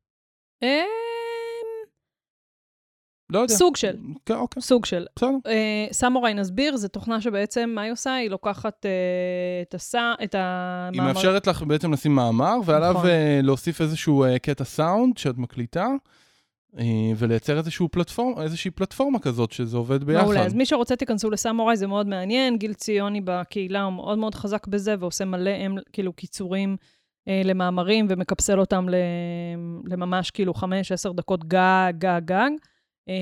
לא יודע. סוג של, כן, אוקיי, סוג של. בסדר. אה, סמוראי נסביר, זו תוכנה שבעצם, מה היא עושה? היא לוקחת אה, את הסע... את היא המאמר... מאפשרת לך בעצם לשים מאמר, ועליו נכון. אה, להוסיף איזשהו קטע סאונד שאת מקליטה, ולייצר איזשהו פלטפורמה, איזושהי פלטפורמה כזאת, שזה עובד ביחד. מעולה, אז מי שרוצה תיכנסו לסמוראי, זה מאוד מעניין. גיל ציוני בקהילה הוא מאוד מאוד חזק בזה, ועושה מלא, הם, כאילו, קיצורים אה, למאמרים, ומקפסל אותם לממש כאילו חמש, עשר דקות גג, גג, גג. אה,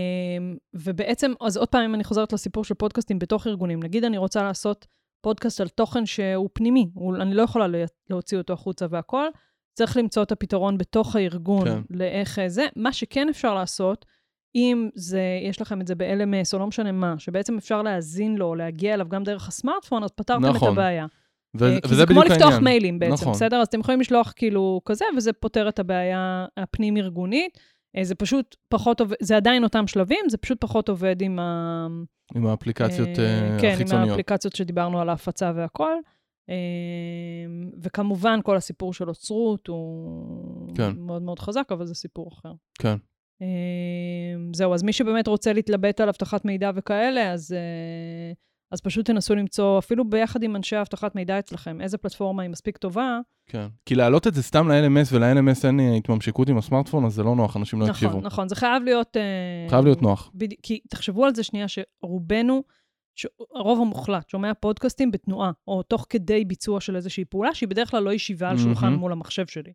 ובעצם, אז עוד פעם, אם אני חוזרת לסיפור של פודקאסטים בתוך ארגונים, נגיד אני רוצה לעשות פודקאסט על תוכן שהוא פנימי, הוא, אני לא יכולה לה- להוציא אותו החוצה והכל, צריך למצוא את הפתרון בתוך הארגון, כן. לאיך אה, זה. מה שכן אפשר לעשות, אם זה, יש לכם את זה ב-LMS או לא משנה מה, שבעצם אפשר להאזין לו, להגיע אליו גם דרך הסמארטפון, אז פתרתם נכון. את הבעיה. ו- אה, כי וזה זה כמו לפתוח העניין. מיילים בעצם, נכון. בסדר? אז אתם יכולים לשלוח כאילו כזה, וזה פותר את הבעיה הפנים-ארגונית. אה, זה פשוט פחות עובד, זה עדיין אותם שלבים, זה פשוט פחות עובד עם ה... עם האפליקציות אה, אה, כן, עם החיצוניות. האפליקציות שדיברנו על ההפצה והכל. אה, וכמובן, כל הסיפור של אוצרות הוא כן. מאוד מאוד חזק, אבל זה סיפור אחר. כן. אה, זהו, אז מי שבאמת רוצה להתלבט על אבטחת מידע וכאלה, אז, אה, אז פשוט תנסו למצוא, אפילו ביחד עם אנשי אבטחת מידע אצלכם, איזה פלטפורמה היא מספיק טובה. כן. כי להעלות את זה סתם ל-LMS ול-LMS אין אה, התממשקות עם הסמארטפון, אז זה לא נוח, אנשים לא יקשיבו. נכון, נכון, זה חייב להיות... אה, חייב להיות נוח. בדי... כי תחשבו על זה שנייה, שרובנו, ש... הרוב המוחלט, שומע פודקאסטים בתנועה, או תוך כדי ביצוע של איזושהי פעולה, שהיא בדרך כלל לא ישיבה על שולחן. מול המחשב שלי.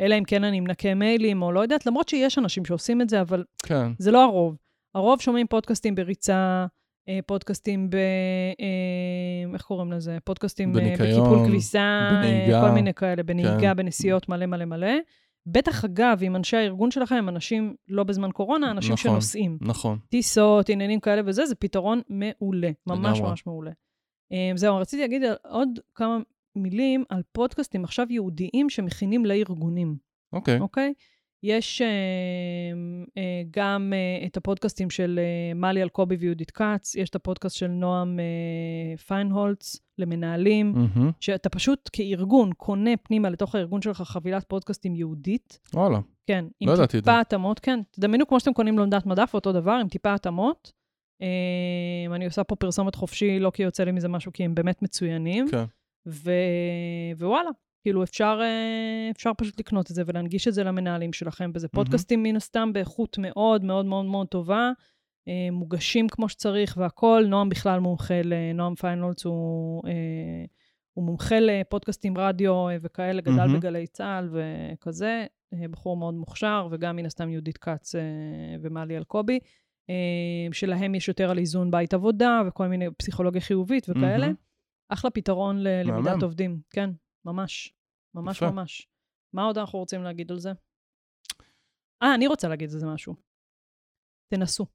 אלא אם כן אני מנקה מיילים, או לא יודעת, למרות שיש אנשים שעושים את זה, אבל כן. זה לא הרוב. הרוב שומעים פודקאסטים בריצה, פודקאסטים ב... אה, איך קוראים לזה? פודקאסטים אה, בניקיון, בקיפול כביסה, אה, בנהיגה. כל מיני כאלה, בנהיגה, כן. בנסיעות מלא מלא מלא. בטח, אגב, אם אנשי הארגון שלכם אנשים לא בזמן קורונה, אנשים נכון. שנוסעים. נכון. טיסות, עניינים כאלה וזה, זה פתרון מעולה. ממש לגמרי. ממש מעולה. אה, זהו, רציתי להגיד עוד כמה מילים על פודקאסטים עכשיו ייעודיים שמכינים לארגונים. אוקיי. אוקיי? יש אה, אה, גם אה, את הפודקאסטים של אה, מלי אלקובי ויהודית כץ, יש את הפודקאסט של נועם פיינהולץ למנהלים, מהמם. שאתה פשוט כארגון קונה פנימה לתוך הארגון שלך חבילת פודקאסטים ייעודית. וואלה. כן, עם לא. טיפה התאמות, כן. תדמיינו כמו שאתם קונים לומדת מדף, אותו דבר, עם טיפה התאמות. אה, אני עושה פה פרסומת חופשי, לא כי יוצא לי מזה משהו, כי הם באמת מצוינים. כן. ו... ווואלה, כאילו אפשר, אה, אפשר פשוט לקנות את זה ולהנגיש את זה למנהלים שלכם, וזה פודקאסטים מן הסתם באיכות מאוד מאוד מאוד מאוד טובה, אה, מוגשים כמו שצריך והכול. נועם בכלל מומחה, ל- נועם פיינולץ הוא, אה, הוא מומחה לפודקאסטים רדיו וכאלה, גדל מהמם. בגלי צה"ל וכזה, בחור מאוד מוכשר, וגם מן הסתם יהודית כץ ומלי אלקובי. שלהם יש יותר על איזון בית עבודה וכל מיני פסיכולוגיה חיובית וכאלה. מהמם. אחלה פתרון ללמידת. עובדים, כן, ממש. ממש יפה. ממש. מה עוד אנחנו רוצים להגיד על זה? אה, אני רוצה להגיד על זה משהו. תנסו.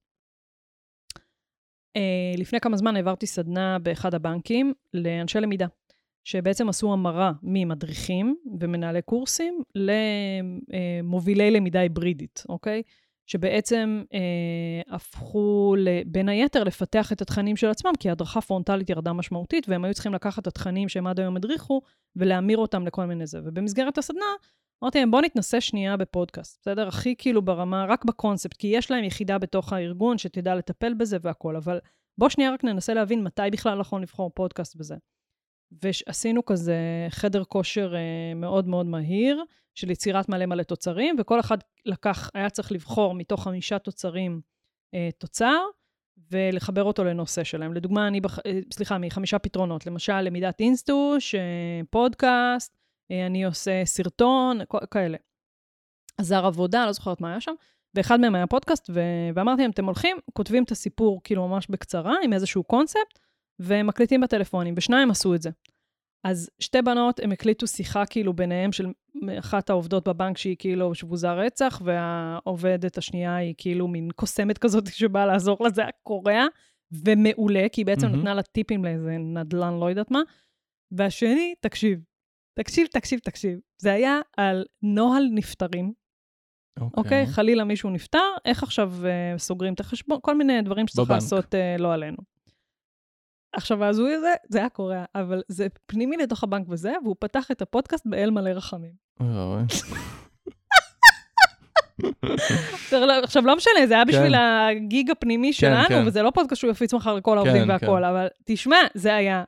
Uh, לפני כמה זמן העברתי סדנה באחד הבנקים לאנשי למידה, שבעצם עשו המרה ממדריכים ומנהלי קורסים למובילי למידה היברידית, אוקיי? שבעצם אה, הפכו בין היתר לפתח את התכנים של עצמם, כי ההדרכה פרונטלית ירדה משמעותית, והם היו צריכים לקחת את התכנים שהם עד היום הדריכו, ולהמיר אותם לכל מיני זה. ובמסגרת הסדנה, אמרתי להם, בואו נתנסה שנייה בפודקאסט, בסדר? הכי כאילו ברמה, רק בקונספט, כי יש להם יחידה בתוך הארגון שתדע לטפל בזה והכול, אבל בואו שנייה רק ננסה להבין מתי בכלל נכון לבחור פודקאסט בזה. ועשינו כזה חדר כושר אה, מאוד מאוד מהיר, של יצירת מלא מלא תוצרים, וכל אחד לקח, היה צריך לבחור מתוך חמישה תוצרים אה, תוצר, ולחבר אותו לנושא שלהם. לדוגמה, אני, בח... אה, סליחה, מחמישה פתרונות. למשל, למידת אינסטוש, פודקאסט, אה, אני עושה סרטון, כאלה. עזר עבודה, לא זוכרת מה היה שם. ואחד מהם היה פודקאסט, ו... ואמרתי להם, אתם הולכים, כותבים את הסיפור כאילו ממש בקצרה, עם איזשהו קונספט, ומקליטים בטלפונים, ושניים עשו את זה. אז שתי בנות, הם הקליטו שיחה כאילו ביניהם של אחת העובדות בבנק שהיא כאילו שבוזה רצח, והעובדת השנייה היא כאילו מין קוסמת כזאת [laughs] שבאה לעזור לה, זה היה קורע, ומעולה, כי היא בעצם mm-hmm. נתנה לה טיפים לאיזה נדל"ן, לא יודעת מה. והשני, תקשיב, תקשיב, תקשיב, תקשיב. זה היה על נוהל נפטרים. אוקיי, okay. אוקיי? okay, חלילה מישהו נפטר, איך עכשיו uh, סוגרים את החשבון, כל מיני דברים שצריך בבנק. לעשות uh, לא עלינו. עכשיו, ההזוי הזה, זה היה קורה, אבל זה פנימי לתוך הבנק וזה, והוא פתח את הפודקאסט באל מלא רחמים. עכשיו, לא משנה, זה היה בשביל כן. הגיג הפנימי כן, שלנו, כן. וזה לא פודקאסט שהוא יפיץ מחר לכל העובדים והכול, אבל תשמע, זה היה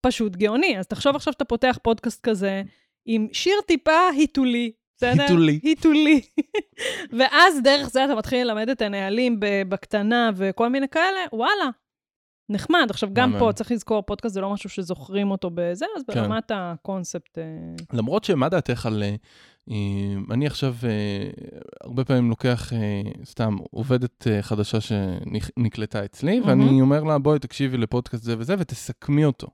פשוט גאוני. אז תחשוב עכשיו שאתה פותח פודקאסט כזה עם שיר טיפה היתולי, בסדר? היתולי. היתולי. [laughs] ואז דרך זה אתה מתחיל ללמד את הנהלים בקטנה וכל מיני כאלה, וואלה, נחמד. עכשיו, גם פה צריך לזכור, פודקאסט זה לא משהו שזוכרים אותו בזה, אז כן. ברמת הקונספט... אה, למרות שמה דעתך על... אה, אה, אני עכשיו הרבה פעמים לוקח, סתם, עובדת חדשה שנקלטה אצלי. ואני אומר לה, בואי תקשיבי לפודקאסט זה וזה, ותסכמי אותו.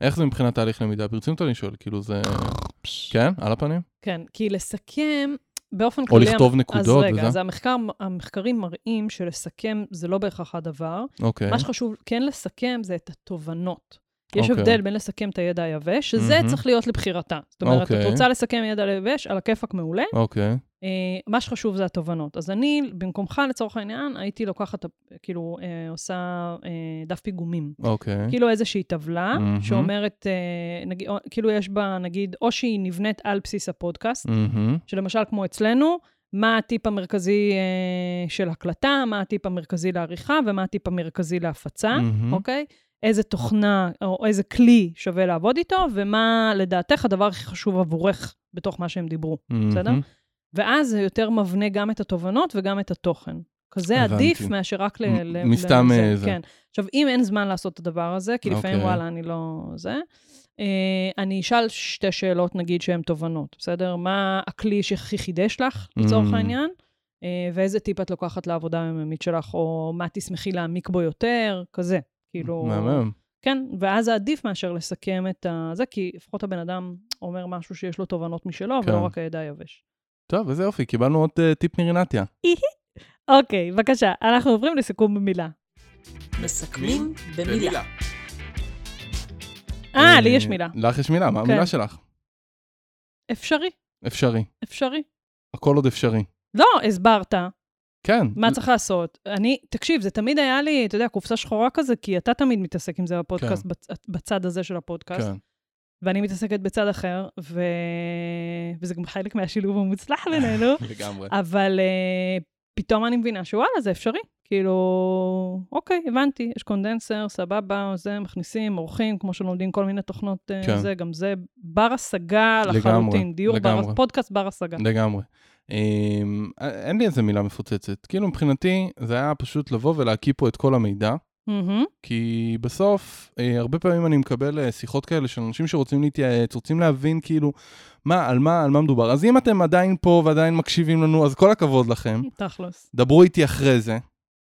איך זה מבחינת תהליך למידה? ברצינות אני שואל, כאילו זה... כן? על הפנים? כן, כי לסכם, באופן כללי... או לכתוב נקודות וזה? אז רגע, אז המחקר, המחקרים מראים שלסכם זה לא בהכרח הדבר. אוקיי. מה שחשוב כן לסכם זה את התובנות. יש okay. אוקיי. הבדל בין לסכם את הידע היבש, שזה mm-hmm. צריך להיות לבחירתה. זאת אומרת, okay. את אוקיי. רוצה לסכם ידע היבש, על הכיפאק מעולה. אוקיי. Okay. אה, מה שחשוב זה התובנות. אז אני, במקומך, לצורך העניין, הייתי לוקחת, כאילו, אה, עושה אה, דף פיגומים. אוקיי. כאילו איזושהי טבלה, mm-hmm. שאומרת, אה, נגיד, או, כאילו יש בה, נגיד, או שהיא נבנית על בסיס הפודקאסט, mm-hmm. שלמשל, כמו אצלנו, מה הטיפ המרכזי אה, של הקלטה, מה הטיפ המרכזי לעריכה ומה הטיפ המרכזי להפצה, mm-hmm. אוקיי? איזה תוכנה או איזה כלי שווה לעבוד איתו, ומה לדעתך הדבר הכי חשוב עבורך בתוך מה שהם דיברו, mm-hmm. בסדר? ואז זה יותר מבנה גם את התובנות וגם את התוכן. כזה הבנתי. עדיף מאשר רק ל... ל מסתם לזה. זה. כן. עכשיו, אם אין זמן לעשות את הדבר הזה, כי לפעמים, okay. אוקיי. וואלה, אני לא... זה, אה, אני אשאל שתי שאלות, נגיד, שהן תובנות, בסדר? מה הכלי שהכי חידש לך, לצורך. העניין? אה, ואיזה טיפ את לוקחת לעבודה היממית שלך, או מה תשמחי להעמיק בו יותר, כזה. כאילו... מהמם. כן, ואז זה עדיף מאשר לסכם את זה, כי לפחות הבן אדם אומר משהו שיש לו תובנות משלו, כן. ולא רק הידע היבש. טוב, איזה יופי, קיבלנו עוד uh, טיפ מרינתיה. אוקיי, בבקשה, אנחנו עוברים לסיכום במילה. מסכמים במילה. אה, לי יש מילה. לך יש מילה, מה כן. המילה שלך? אפשרי. אפשרי. אפשרי. הכל עוד אפשרי. לא, הסברת. כן. מה צריך לעשות? אני, תקשיב, זה תמיד היה לי, אתה יודע, קופסה שחורה כזה, כי אתה תמיד מתעסק עם זה בפודקאסט, כן. בצד הזה של הפודקאסט. כן. ואני מתעסקת בצד אחר, ו... וזה גם חלק מהשילוב המוצלח בינינו. [laughs] לגמרי. אבל uh, פתאום אני מבינה שוואלה, זה אפשרי. כאילו, אוקיי, הבנתי, יש קונדנסר, סבבה, זה, מכניסים, עורכים, כמו שלומדים כל מיני תוכנות, אה, כן. זה, גם זה בר השגה לחלוטין. דיור לגמרי. בר, פודקאסט בר השגה. לגמרי. אמ, אין לי איזה מילה מפוצצת. כאילו, מבחינתי, זה היה פשוט לבוא ולהקיא פה את כל המידע. Mm-hmm. כי בסוף, אה, הרבה פעמים אני מקבל אה, שיחות כאלה של אנשים שרוצים להתייעץ, רוצים להבין כאילו, מה, על מה, על מה מדובר. אז אם אתם עדיין פה ועדיין מקשיבים לנו, אז כל הכבוד לכם. תכלס. דברו איתי אחרי זה.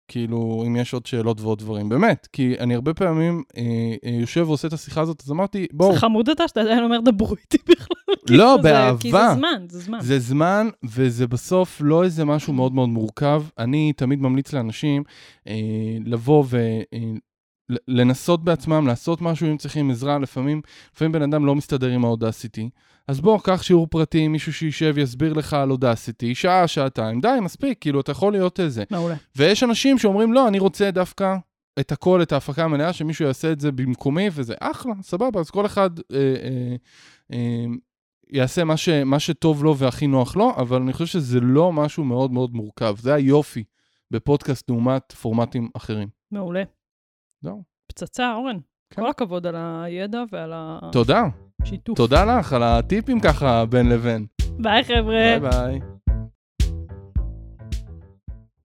כאילו, אם יש עוד שאלות ועוד דברים. באמת, כי אני הרבה פעמים אה, אה, יושב ועושה את השיחה הזאת, אז אמרתי, בואו. זה חמוד אתה שאתה עדיין אומר, דברו איתי בכלל. [laughs] לא, באהבה. כי זה זמן, זה זמן. זה זמן, וזה בסוף לא איזה משהו מאוד מאוד מורכב. אני תמיד ממליץ לאנשים אה, לבוא ו... אה, לנסות בעצמם, לעשות משהו אם צריכים עזרה, לפעמים, לפעמים בן אדם לא מסתדר עם האודסיטי. אז בוא, קח שיעור פרטי, מישהו שישב, יסביר לך על אודסיטי, שעה, שעתיים, די, מספיק, כאילו, אתה יכול להיות איזה. מעולה. ויש אנשים שאומרים, לא, אני רוצה דווקא את הכל, את ההפקה המלאה, שמישהו יעשה את זה במקומי, וזה אחלה, סבבה, אז כל אחד אה, אה, אה, יעשה מה, ש, מה שטוב לו והכי נוח לו, אבל אני חושב שזה לא משהו מאוד מאוד מורכב. זה היופי בפודקאסט לעומת פורמטים אחרים. מעולה. זהו. פצצה, אורן. כן. כל הכבוד על הידע ועל ה... תודה. שיתוף. תודה לך על הטיפים ככה בין לבין. ביי חבר'ה. ביי ביי.